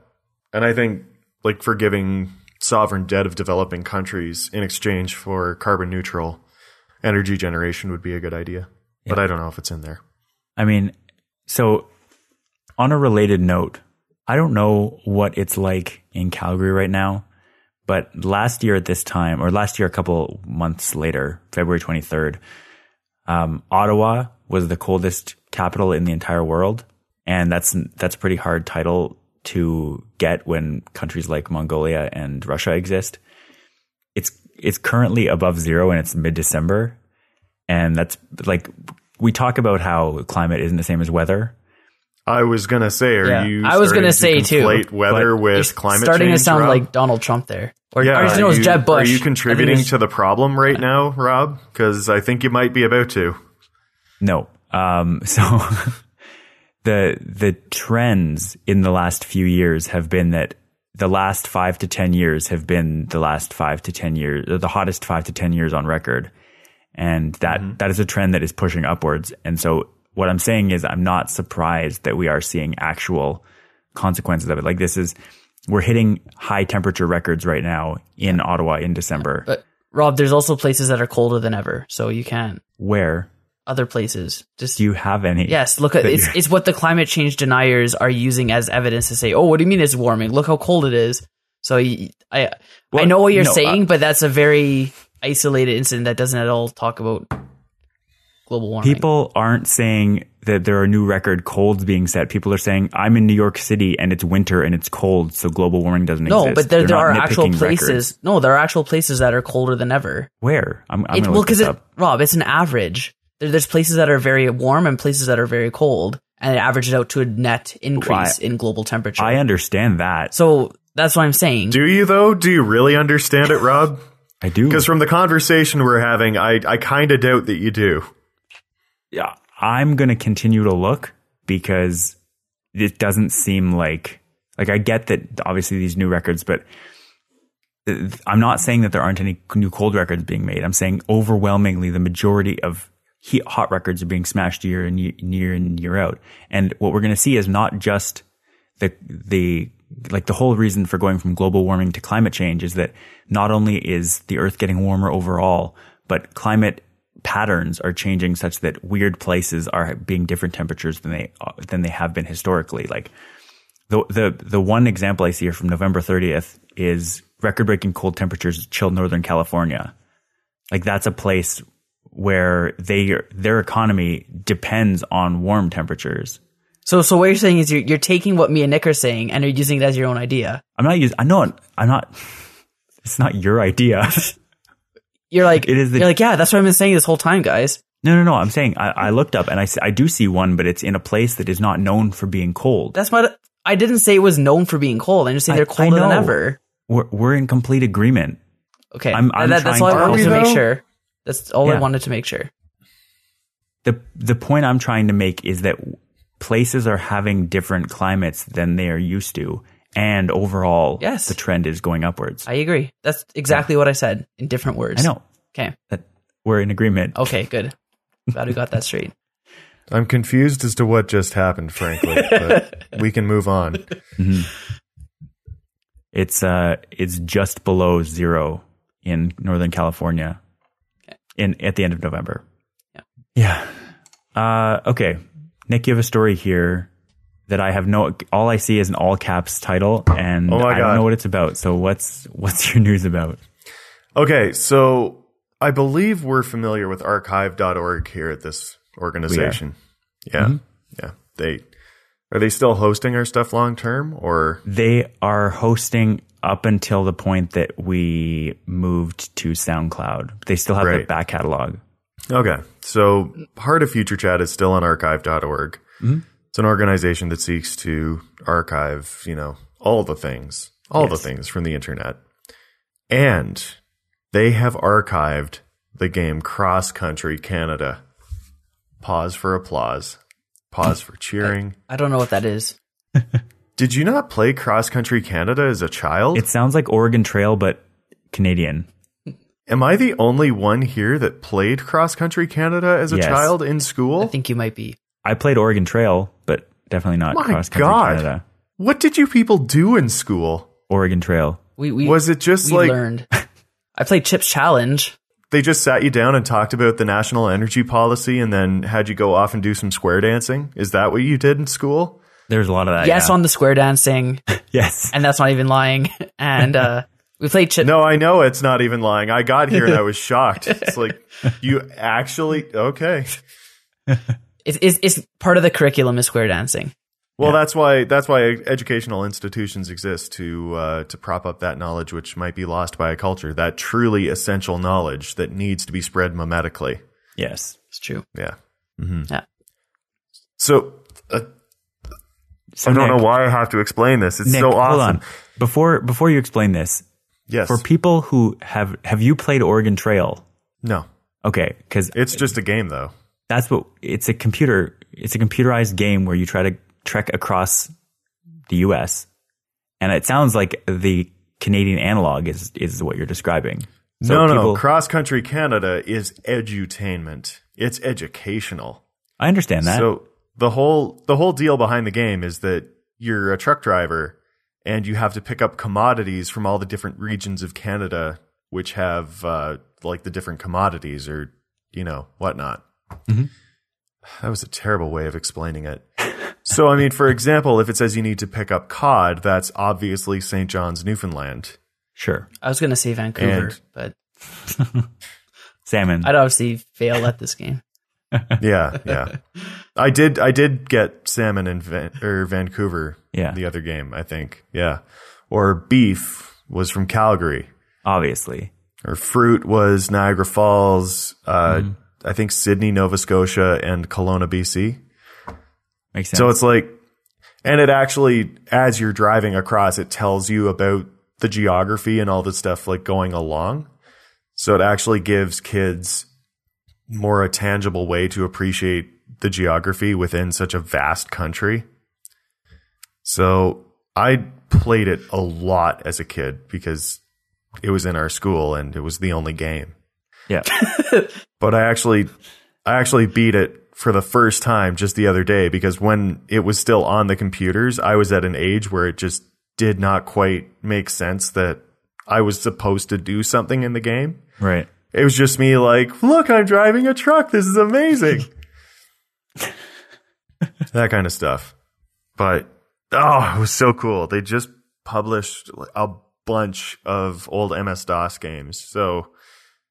And I think like forgiving sovereign debt of developing countries in exchange for carbon neutral energy generation would be a good idea. But I don't know if it's in there. I mean, so on a related note, I don't know what it's like in Calgary right now, but last year at this time, or last year a couple months later, February 23rd, um, Ottawa was the coldest capital in the entire world. And that's, that's a pretty hard title to get when countries like Mongolia and Russia exist. It's, it's currently above zero and it's mid December. And that's like, we talk about how climate isn't the same as weather. I was gonna say, are Yeah. you? I was gonna starting say, to too, conflate weather with You're climate starting change. to sound Rob? like Donald Trump there. Or, yeah. or no, it are was you- Jeb Bush. Are you contributing to the problem right now, Rob? Because I think you might be about to. No. Um, so the the trends in the last few years have been that the last five to ten years have been the last five to ten years, the hottest five to ten years on record, and that, that is a trend that is pushing upwards. And so, what I'm saying is, I'm not surprised that we are seeing actual consequences of it. Like this is, we're hitting high temperature records right now in Ottawa in December. But Rob, there's also places that are colder than ever, so you can't. Where Other places, just do you have any? yes. Look at it's you're- it's what the climate change deniers are using as evidence to say, oh, what do you mean it's warming? Look how cold it is. So I, Well, know what you're no, uh, saying, but that's a very isolated incident that doesn't at all talk about global warming. People aren't saying that there are new record colds being set. People are saying I'm in New York City and it's winter and it's cold, so global warming doesn't no, exist. No, but there, They're there are actual places. records. No, there are actual places that are colder than ever. Where? I'm, I'm It, well, because up. Rob, it's an average. There, there's places that are very warm and places that are very cold, and it averages out to a net increase in global temperature. I understand that. so that's what I'm saying. Do you though? Do you really understand it, Rob? I do. Because from the conversation we're having, I, I kind of doubt that you do. I'm going to continue to look because it doesn't seem like like I get that obviously these new records, but I'm not saying that there aren't any new cold records being made. I'm saying overwhelmingly the majority of heat, hot records are being smashed year and year, in year out. And what we're going to see is not just the the like the whole reason for going from global warming to climate change is that not only is the earth getting warmer overall, but climate patterns are changing such that weird places are being different temperatures than they than they have been historically. Like the the the one example I see here from November 30th is record-breaking cold temperatures chilled Northern California. Like that's a place where they their economy depends on warm temperatures. So, so what you're saying is you're, you're taking what me and Nick are saying and you're using it as your own idea. I'm not using. I know. I'm not. It's not your idea. You're like, It is the- you're like, yeah, that's what I've been saying this whole time, guys. no, no, no. I'm saying I, I looked up and I, I do see one, but it's in a place that is not known for being cold. That's what I didn't say it was known for being cold. I'm just saying they're colder than ever. We're we're in complete agreement. Okay, I'm- I'm that, that's trying all I to- wanted to make sure. That's all I wanted to make sure. the The point I'm trying to make is that places are having different climates than they are used to, and overall, Yes. the trend is going upwards. I agree. That's exactly what I said in different words. I know Okay. that we're in agreement. Okay. Good. Glad we got that straight. I'm confused as to what just happened, frankly, but we can move on. It's uh, it's just below zero in Northern California, in at the end of November. Yeah. Yeah. Uh, okay, Nick, you have a story here that I have no. All I see is an all caps title, and Oh I God. don't know what it's about. So what's what's your news about? Okay, so I believe we're familiar with archive.org here at this organization. Yeah. Mm-hmm. Yeah. They are they still hosting our stuff long term or They are hosting up until the point that we moved to SoundCloud. They still have the back catalog. Okay. So part of Future Chat is still on archive.org. It's an organization that seeks to archive, you know, all the things, all the things from the internet. And they have archived the game Cross Country Canada. Pause for applause. Pause for cheering. I don't know what that is. Did you not play Cross Country Canada as a child? It sounds like Oregon Trail, but Canadian. Am I the only one here that played Cross Country Canada as a Yes. child in school? I think you might be. I played Oregon Trail, but definitely not My cross country God. Canada. What did you people do in school? Oregon Trail. We we Was it just we like learned. I played Chips Challenge. they just sat you down and talked about the national energy policy and then had you go off and do some square dancing? Is that what you did in school? There's a lot of that. yes, yeah. on the square dancing, yes. and that's not even lying. And uh, we played Chips. No, I know it's not even lying. I got here and I was shocked. It's like you actually okay. It's, it's it's part of the curriculum is square dancing. Well, that's why that's why educational institutions exist to uh, to prop up that knowledge which might be lost by a culture. That truly essential knowledge that needs to be spread mimetically. Yes. It's true. Yeah. Yeah. So uh, So I don't Nick- know why I have to explain this. It's Nick, so awesome. hold on. Before before you explain this, Yes. for people who have have you played Oregon Trail? no, Okay, because it's just a game though. That's what it's a computer. It's a computerized game where you try to trek across the U.S. And it sounds like the Canadian analog is is what you're describing. So no, no. Cross Country Canada is edutainment. It's educational. I understand that. So the whole the whole deal behind the game is that you're a truck driver and you have to pick up commodities from all the different regions of Canada, which have uh, like the different commodities or you know whatnot. That was a terrible way of explaining it. So I mean, for example, if it says you need to pick up cod, that's obviously St. John's, Newfoundland. sure, I was gonna say Vancouver, And- but salmon. I'd obviously fail at this game. Yeah, yeah. I did. I did get salmon in Van, or Vancouver. Yeah. the other game. I think. Yeah, or beef was from Calgary, obviously. or fruit was Niagara Falls. Uh, I think Sydney, Nova Scotia, and Kelowna, BC. Makes sense. So it's like, and it actually, as you're driving across, it tells you about the geography and all the stuff like going along. So it actually gives kids more a tangible way to appreciate the geography within such a vast country. So I played it a lot as a kid because it was in our school and it was the only game yeah, but I actually I actually beat it for the first time just the other day because when it was still on the computers, I was at an age where it just did not quite make sense that I was supposed to do something in the game. right. It was just me like, look, I'm driving a truck. This is amazing. that kind of stuff. But oh, it was so cool. They just published a bunch of old MS DOS games. So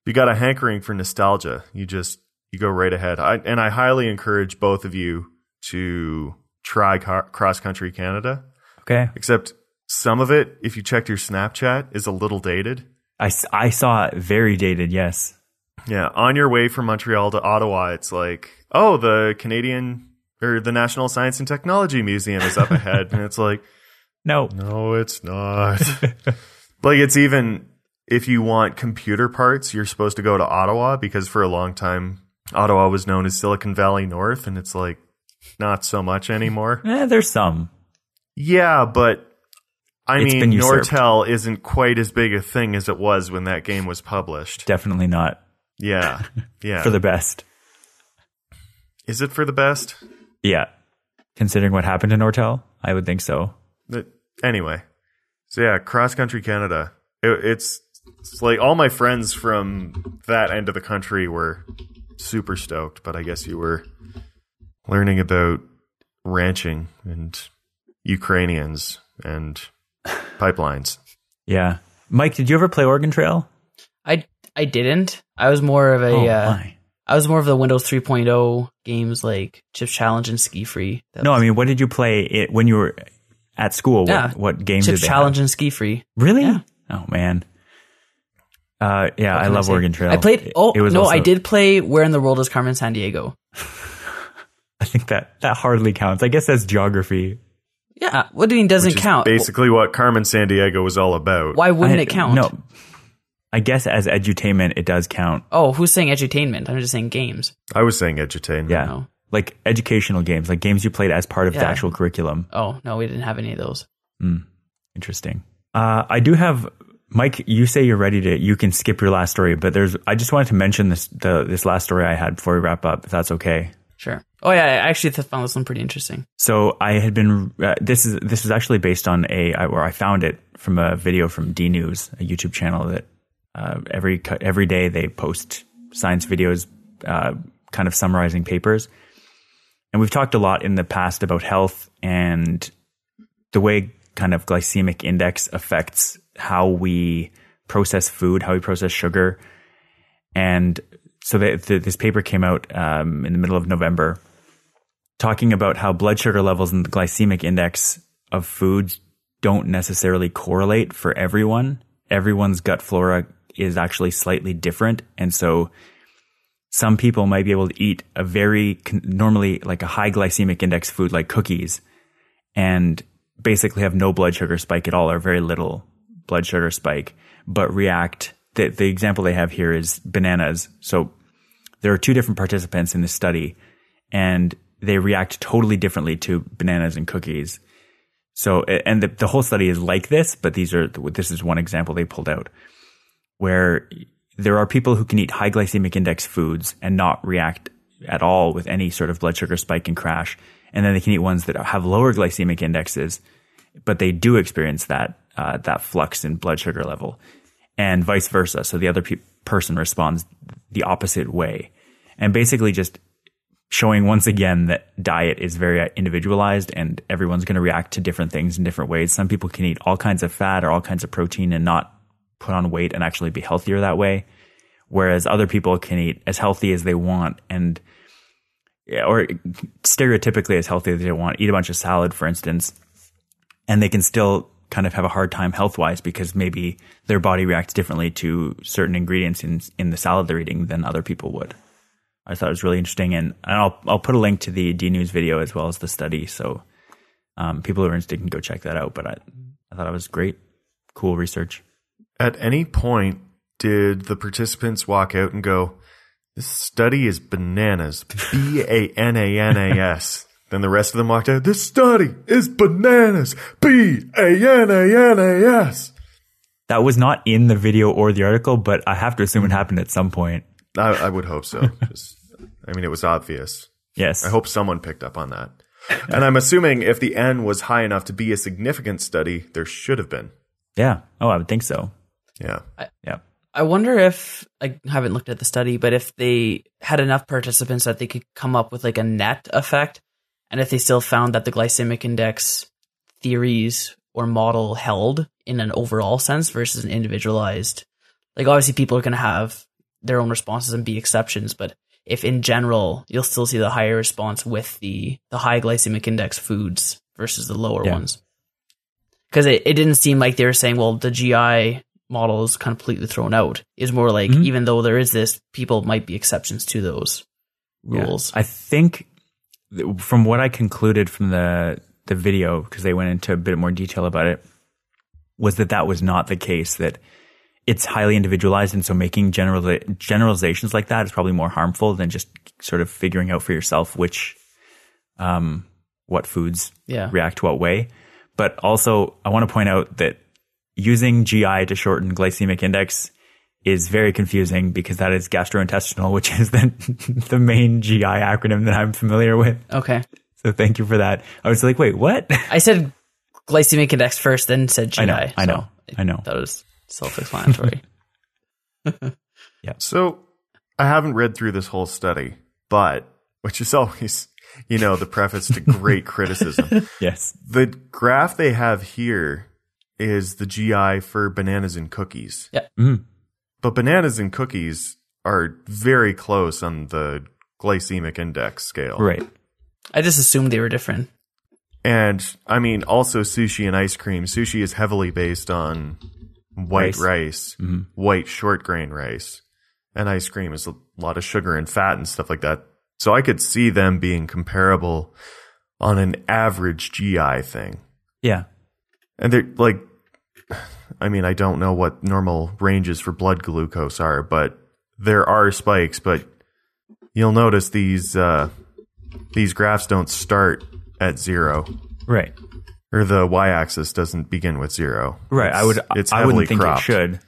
you got a hankering for nostalgia, you just you go right ahead. I, and I highly encourage both of you to try Cross Country Canada. Okay. Except some of it, if you checked your Snapchat, is a little dated. I, I saw it very dated. Yes. Yeah, on your way from Montreal to Ottawa, it's like, oh, the Canadian or the National Science and Technology Museum is up ahead, and it's like, No. no, it's not. like it's even if you want computer parts, you're supposed to go to Ottawa because for a long time Ottawa was known as Silicon Valley North, and it's like not so much anymore. Eh, there's some. yeah, but I It's mean. Nortel isn't quite as big a thing as it was when that game was published. Definitely not Yeah, yeah. for the best. Is it for the best? Yeah. Considering what happened to Nortel, I would think so. But anyway, so yeah, cross country Canada. It, it's, it's like all my friends from that end of the country were super stoked, but I guess you were learning about ranching and Ukrainians and pipelines. Yeah. Mike, did you ever play Oregon Trail? I I didn't. I was more of a oh, uh. I was more of the Windows 3.0 games like Chip Challenge and Ski Free. That No, I mean, what did you play it when you were at school? What, Yeah. what games Chips did they Challenge have? and Ski Free. Really? Yeah. Oh man. Uh, yeah, I love say? Oregon Trail. I played. Oh it was no, also- I did play Where in the World is Carmen Sandiego. I think that that hardly counts. I guess that's geography. Yeah, what do you mean doesn't Which is count? Basically, what Carmen Sandiego was all about. Why wouldn't I- it count? No. I guess as edutainment, it does count. Oh, who's saying edutainment? I'm just saying games. I was saying edutainment. Yeah. No. Like educational games, like games you played as part of the actual curriculum. Oh no, we didn't have any of those. Interesting. Uh, I do have Mike. You say you're ready to. You can skip your last story, but there's. I just wanted to mention this. The this last story I had before we wrap up. If that's okay. Sure. Oh yeah, I actually found this one pretty interesting. So I had been. Uh, this is this was actually based on a, where I found it from a video from DNews, a YouTube channel that uh, every every day they post science videos, uh, kind of summarizing papers. And we've talked a lot in the past about health and the way kind of glycemic index affects how we process food, how we process sugar. And so this paper came out um, in the middle of November talking about how blood sugar levels and the glycemic index of foods don't necessarily correlate for everyone. Everyone's gut flora is actually slightly different. And so some people might be able to eat a very normally like a high glycemic index food like cookies and basically have no blood sugar spike at all or very little blood sugar spike, but react. The, the example they have here is bananas. So there are two different participants in the study, and they react totally differently to bananas and cookies. So, and the, the whole study is like this, but these are this is one example they pulled out where there are people who can eat high glycemic index foods and not react at all with any sort of blood sugar spike and crash, and then they can eat ones that have lower glycemic indexes, but they do experience that uh, that flux in blood sugar level, and vice versa. So the other pe- person responds the opposite way, and basically just showing once again that diet is very individualized and everyone's going to react to different things in different ways. Some people can eat all kinds of fat or all kinds of protein and not put on weight and actually be healthier that way. Whereas other people can eat as healthy as they want and, or stereotypically as healthy as they want, eat a bunch of salad, for instance, and they can still kind of have a hard time health wise because maybe their body reacts differently to certain ingredients in, in the salad they're eating than other people would. I thought it was really interesting, and, I'll I'll put a link to the DNews video as well as the study, so um, people who are interested can go check that out. But I I thought it was great, cool research. At any point, did the participants walk out and go, "This study is bananas"? B a n a n a s. Then the rest of them walked out. This study is bananas. B a n a n a s. That was not in the video or the article, but I have to assume it happened at some point. I, I would hope so. Just, I mean, it was obvious. Yes. I hope someone picked up on that. And I'm assuming if the N was high enough to be a significant study, there should have been. Yeah. Oh, I would think so. Yeah. Yeah. I wonder if I haven't looked at the study, but if they had enough participants that they could come up with like a net effect, and if they still found that the glycemic index theories or model held in an overall sense versus an individualized. Like obviously, people are going to have their own responses and be exceptions, but if in general you'll still see the higher response with the the high glycemic index foods versus the lower Yeah. ones. Because it, it didn't seem like they were saying, well, the GI model is completely thrown out. It's more like Mhm. even though there is this, people might be exceptions to those Yeah. rules. I think th- from what I concluded from the the video because they went into a bit more detail about it was that that was not the case that it's highly individualized and so making general generalizations like that is probably more harmful than just sort of figuring out for yourself which um what foods Yeah. react what way but also I want to point out that using GI to shorten glycemic index is very confusing because that is gastrointestinal, which is the the main GI acronym that I'm familiar with. Okay. So thank you for that. I was like, wait, what? I said glycemic index first, then said GI. I know, I so know, I know. That was self-explanatory. Yeah. So I haven't read through this whole study, but which is always, you know, the preface to great criticism. Yes. The graph they have here is the GI for bananas and cookies. yeah. Mm. But bananas and cookies are very close on the glycemic index scale. Right. I just assumed they were different. And I mean, also sushi and ice cream. Sushi is heavily based on white rice, Mhm. white short grain rice. And ice cream is a lot of sugar and fat and stuff like that. So I could see them being comparable on an average GI thing. Yeah. And they're like, I mean, I don't know what normal ranges for blood glucose are, but there are spikes. But you'll notice these uh, these graphs don't start at zero, Right. or the y-axis doesn't begin with zero. Right. I would. It's I wouldn't think cropped. it should.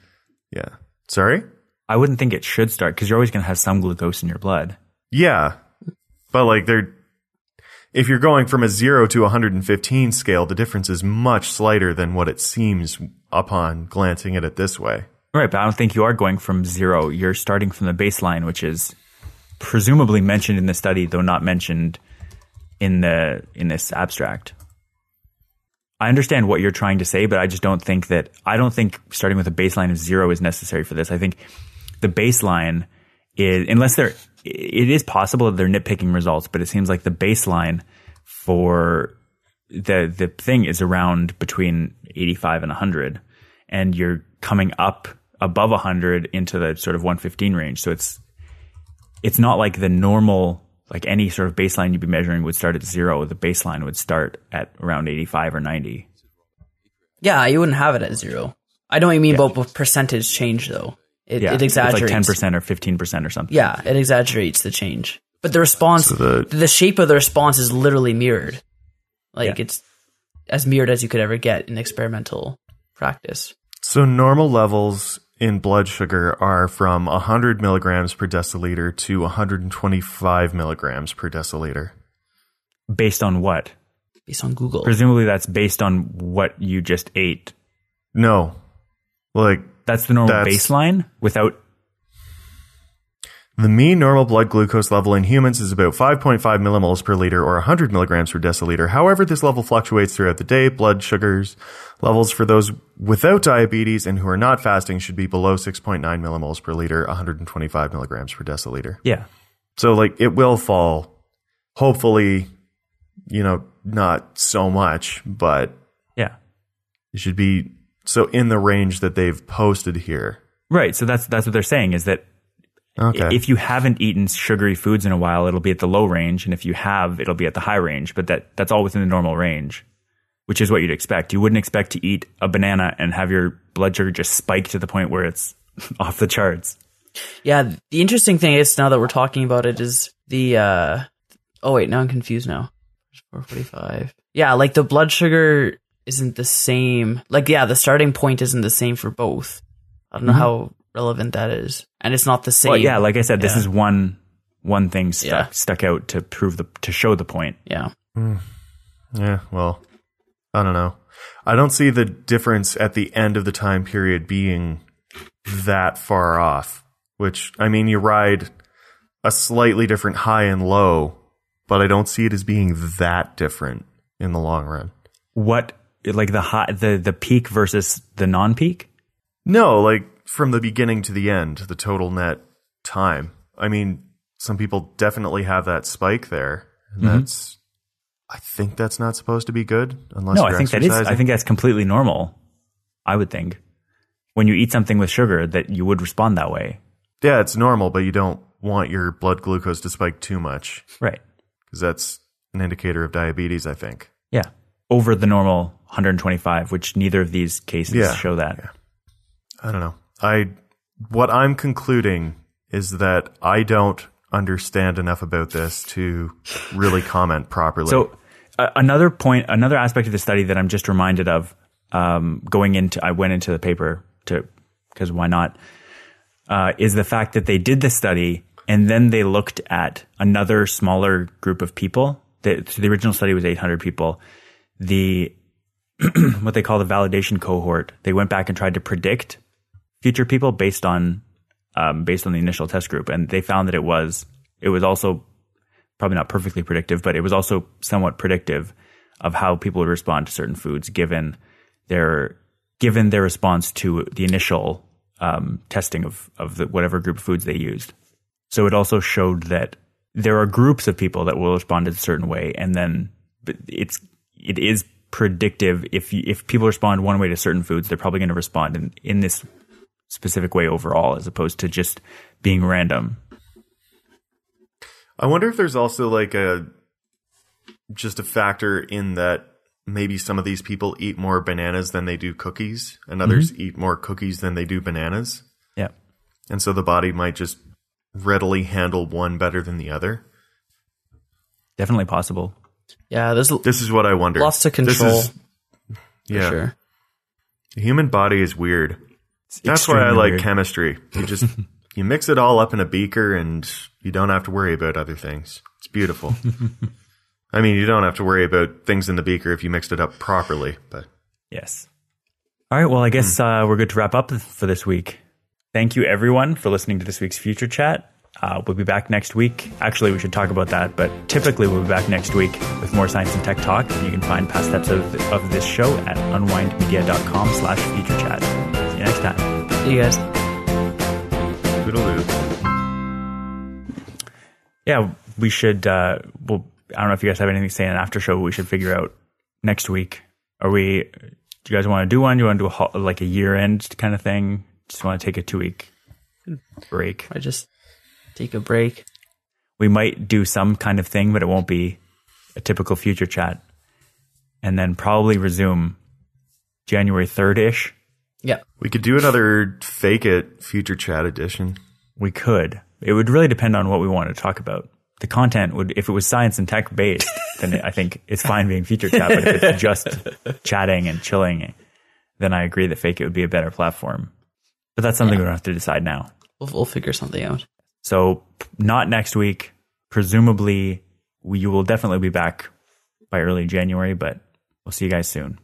Yeah. Sorry. I wouldn't think it should start because you're always going to have some glucose in your blood. Yeah, but like they're. If you're going from a zero to 115 scale, the difference is much slighter than what it seems upon glancing at it this way. Right, but I don't think you are going from zero. You're starting from the baseline, which is presumably mentioned in the study, though not mentioned in the in this abstract. I understand what you're trying to say, but I just don't think that I don't think starting with a baseline of zero is necessary for this. I think the baseline is unless they're it is possible that they're nitpicking results, but it seems like the baseline for the the thing is around between 85 and 100 and you're coming up above 100 into the sort of 115 range so it's it's not like the normal like any sort of baseline you'd be measuring would start at zero the baseline would start at around 85 or 90 Yeah, you wouldn't have it at zero. I know what you mean about with percentage change though. It, Yeah, it exaggerates. It's like ten percent or fifteen percent or something. Yeah, it exaggerates the change. But the response, So the- the, shape of the response is literally mirrored. Like Yeah. it's as mirrored as you could ever get in experimental practice. So normal levels in blood sugar are from 100 milligrams per deciliter to 125 milligrams per deciliter. Based on what? Based on Google. Presumably, that's based on what you just ate. No, like That's the normal That's- baseline without. the mean normal blood glucose level in humans is about 5.5 millimoles per liter or 100 milligrams per deciliter. However, this level fluctuates throughout the day. Blood sugars levels for those without diabetes and who are not fasting should be below 6.9 millimoles per liter, 125 milligrams per deciliter. Yeah. So like it will fall. Hopefully, you know, not so much, but Yeah. it should be so in the range that they've posted here. Right. So that's that's what they're saying is that Okay. if you haven't eaten sugary foods in a while, it'll be at the low range, and if you have, it'll be at the high range. But that that's all within the normal range, which is what you'd expect. You wouldn't expect to eat a banana and have your blood sugar just spike to the point where it's off the charts. yeah, the interesting thing is now that we're talking about it is the uh oh wait, now I'm confused now. 445. Yeah, like the blood sugar isn't the same. Like yeah, the starting point isn't the same for both. I don't know mm-hmm. how relevant that is. And it's not the same. Well, yeah, like I said, this Yeah. is one one thing stuck Yeah. stuck out to prove the to show the point. yeah. Hmm. yeah, well, I don't know. I don't see the difference at the end of the time period being that far off, which I mean, you ride a slightly different high and low, but I don't see it as being that different in the long run. What like the high the the peak versus the non peak? No, like from the beginning to the end, the total net time. I mean, some people definitely have that spike there. And Mm-hmm. that's I think that's not supposed to be good unless No, you're I think that is. I think that's completely normal. I would think when you eat something with sugar that you would respond that way. Yeah, it's normal, but you don't want your blood glucose to spike too much Right. because that's an indicator of diabetes, I think. Yeah. Over the normal 125, which neither of these cases Yeah. show that. I don't know. I what I'm concluding is that I don't understand enough about this to really comment properly. So uh, another point, another aspect of the study that I'm just reminded of, um, going into, I went into the paper to, because why not, uh, is the fact that they did the study and then they looked at another smaller group of people. The, so the original study was 800 people. The what they call the validation cohort, they went back and tried to predict future people based on um, based on the initial test group, and they found that it was it was also probably not perfectly predictive, but it was also somewhat predictive of how people would respond to certain foods given their given their response to the initial um, testing of of the, whatever group of foods they used. So it also showed that there are groups of people that will respond in a certain way, and then it's it is predictive. If you, if people respond one way to certain foods, they're probably going to respond in in this specific way overall, as opposed to just being random. I wonder if there's also like a just a factor in that maybe some of these people eat more bananas than they do cookies, and others mm-hmm. eat more cookies than they do bananas. Yeah. And so the body might just readily handle one better than the other. Definitely possible. Yeah, there's This is what I wonder. lots to This control. is- yeah. sure. The human body is weird. That's why I extremely like weird. chemistry. You just you mix it all up in a beaker and you don't have to worry about other things. It's beautiful. I mean, you don't have to worry about things in the beaker if you mixed it up properly, but Yes. All right. Well, I guess uh, we're good to wrap up for this week. Thank you, everyone, for listening to this week's Future Chat. Uh, we'll be back next week. Actually, we should talk about that, but typically we'll be back next week with more science and tech talk. And you can find past episodes of, of this show at unwindmedia.com slash future chat. See you next time. See you guys. toodaloo. Yeah, we should, uh, well, I don't know if you guys have anything to say in an after show, but we should figure out next week. Are we, do you guys want to do one? Do you want to do a, like a year end kind of thing? Just want to take a two week break. I just take a break. we might do some kind of thing, but it won't be a typical future chat. And then probably resume January 3rd ish Yeah. We could do another fake it future chat edition. We could. It would really depend on what we want to talk about. The content would, if it was science and tech based, then I think it's fine being future chat. But if it's just chatting and chilling, then I agree that fake it would be a better platform. But that's something we don't have to decide now. We'll, we'll figure something out. So not next week. Presumably, we, you will definitely be back by early January, but we'll see you guys soon.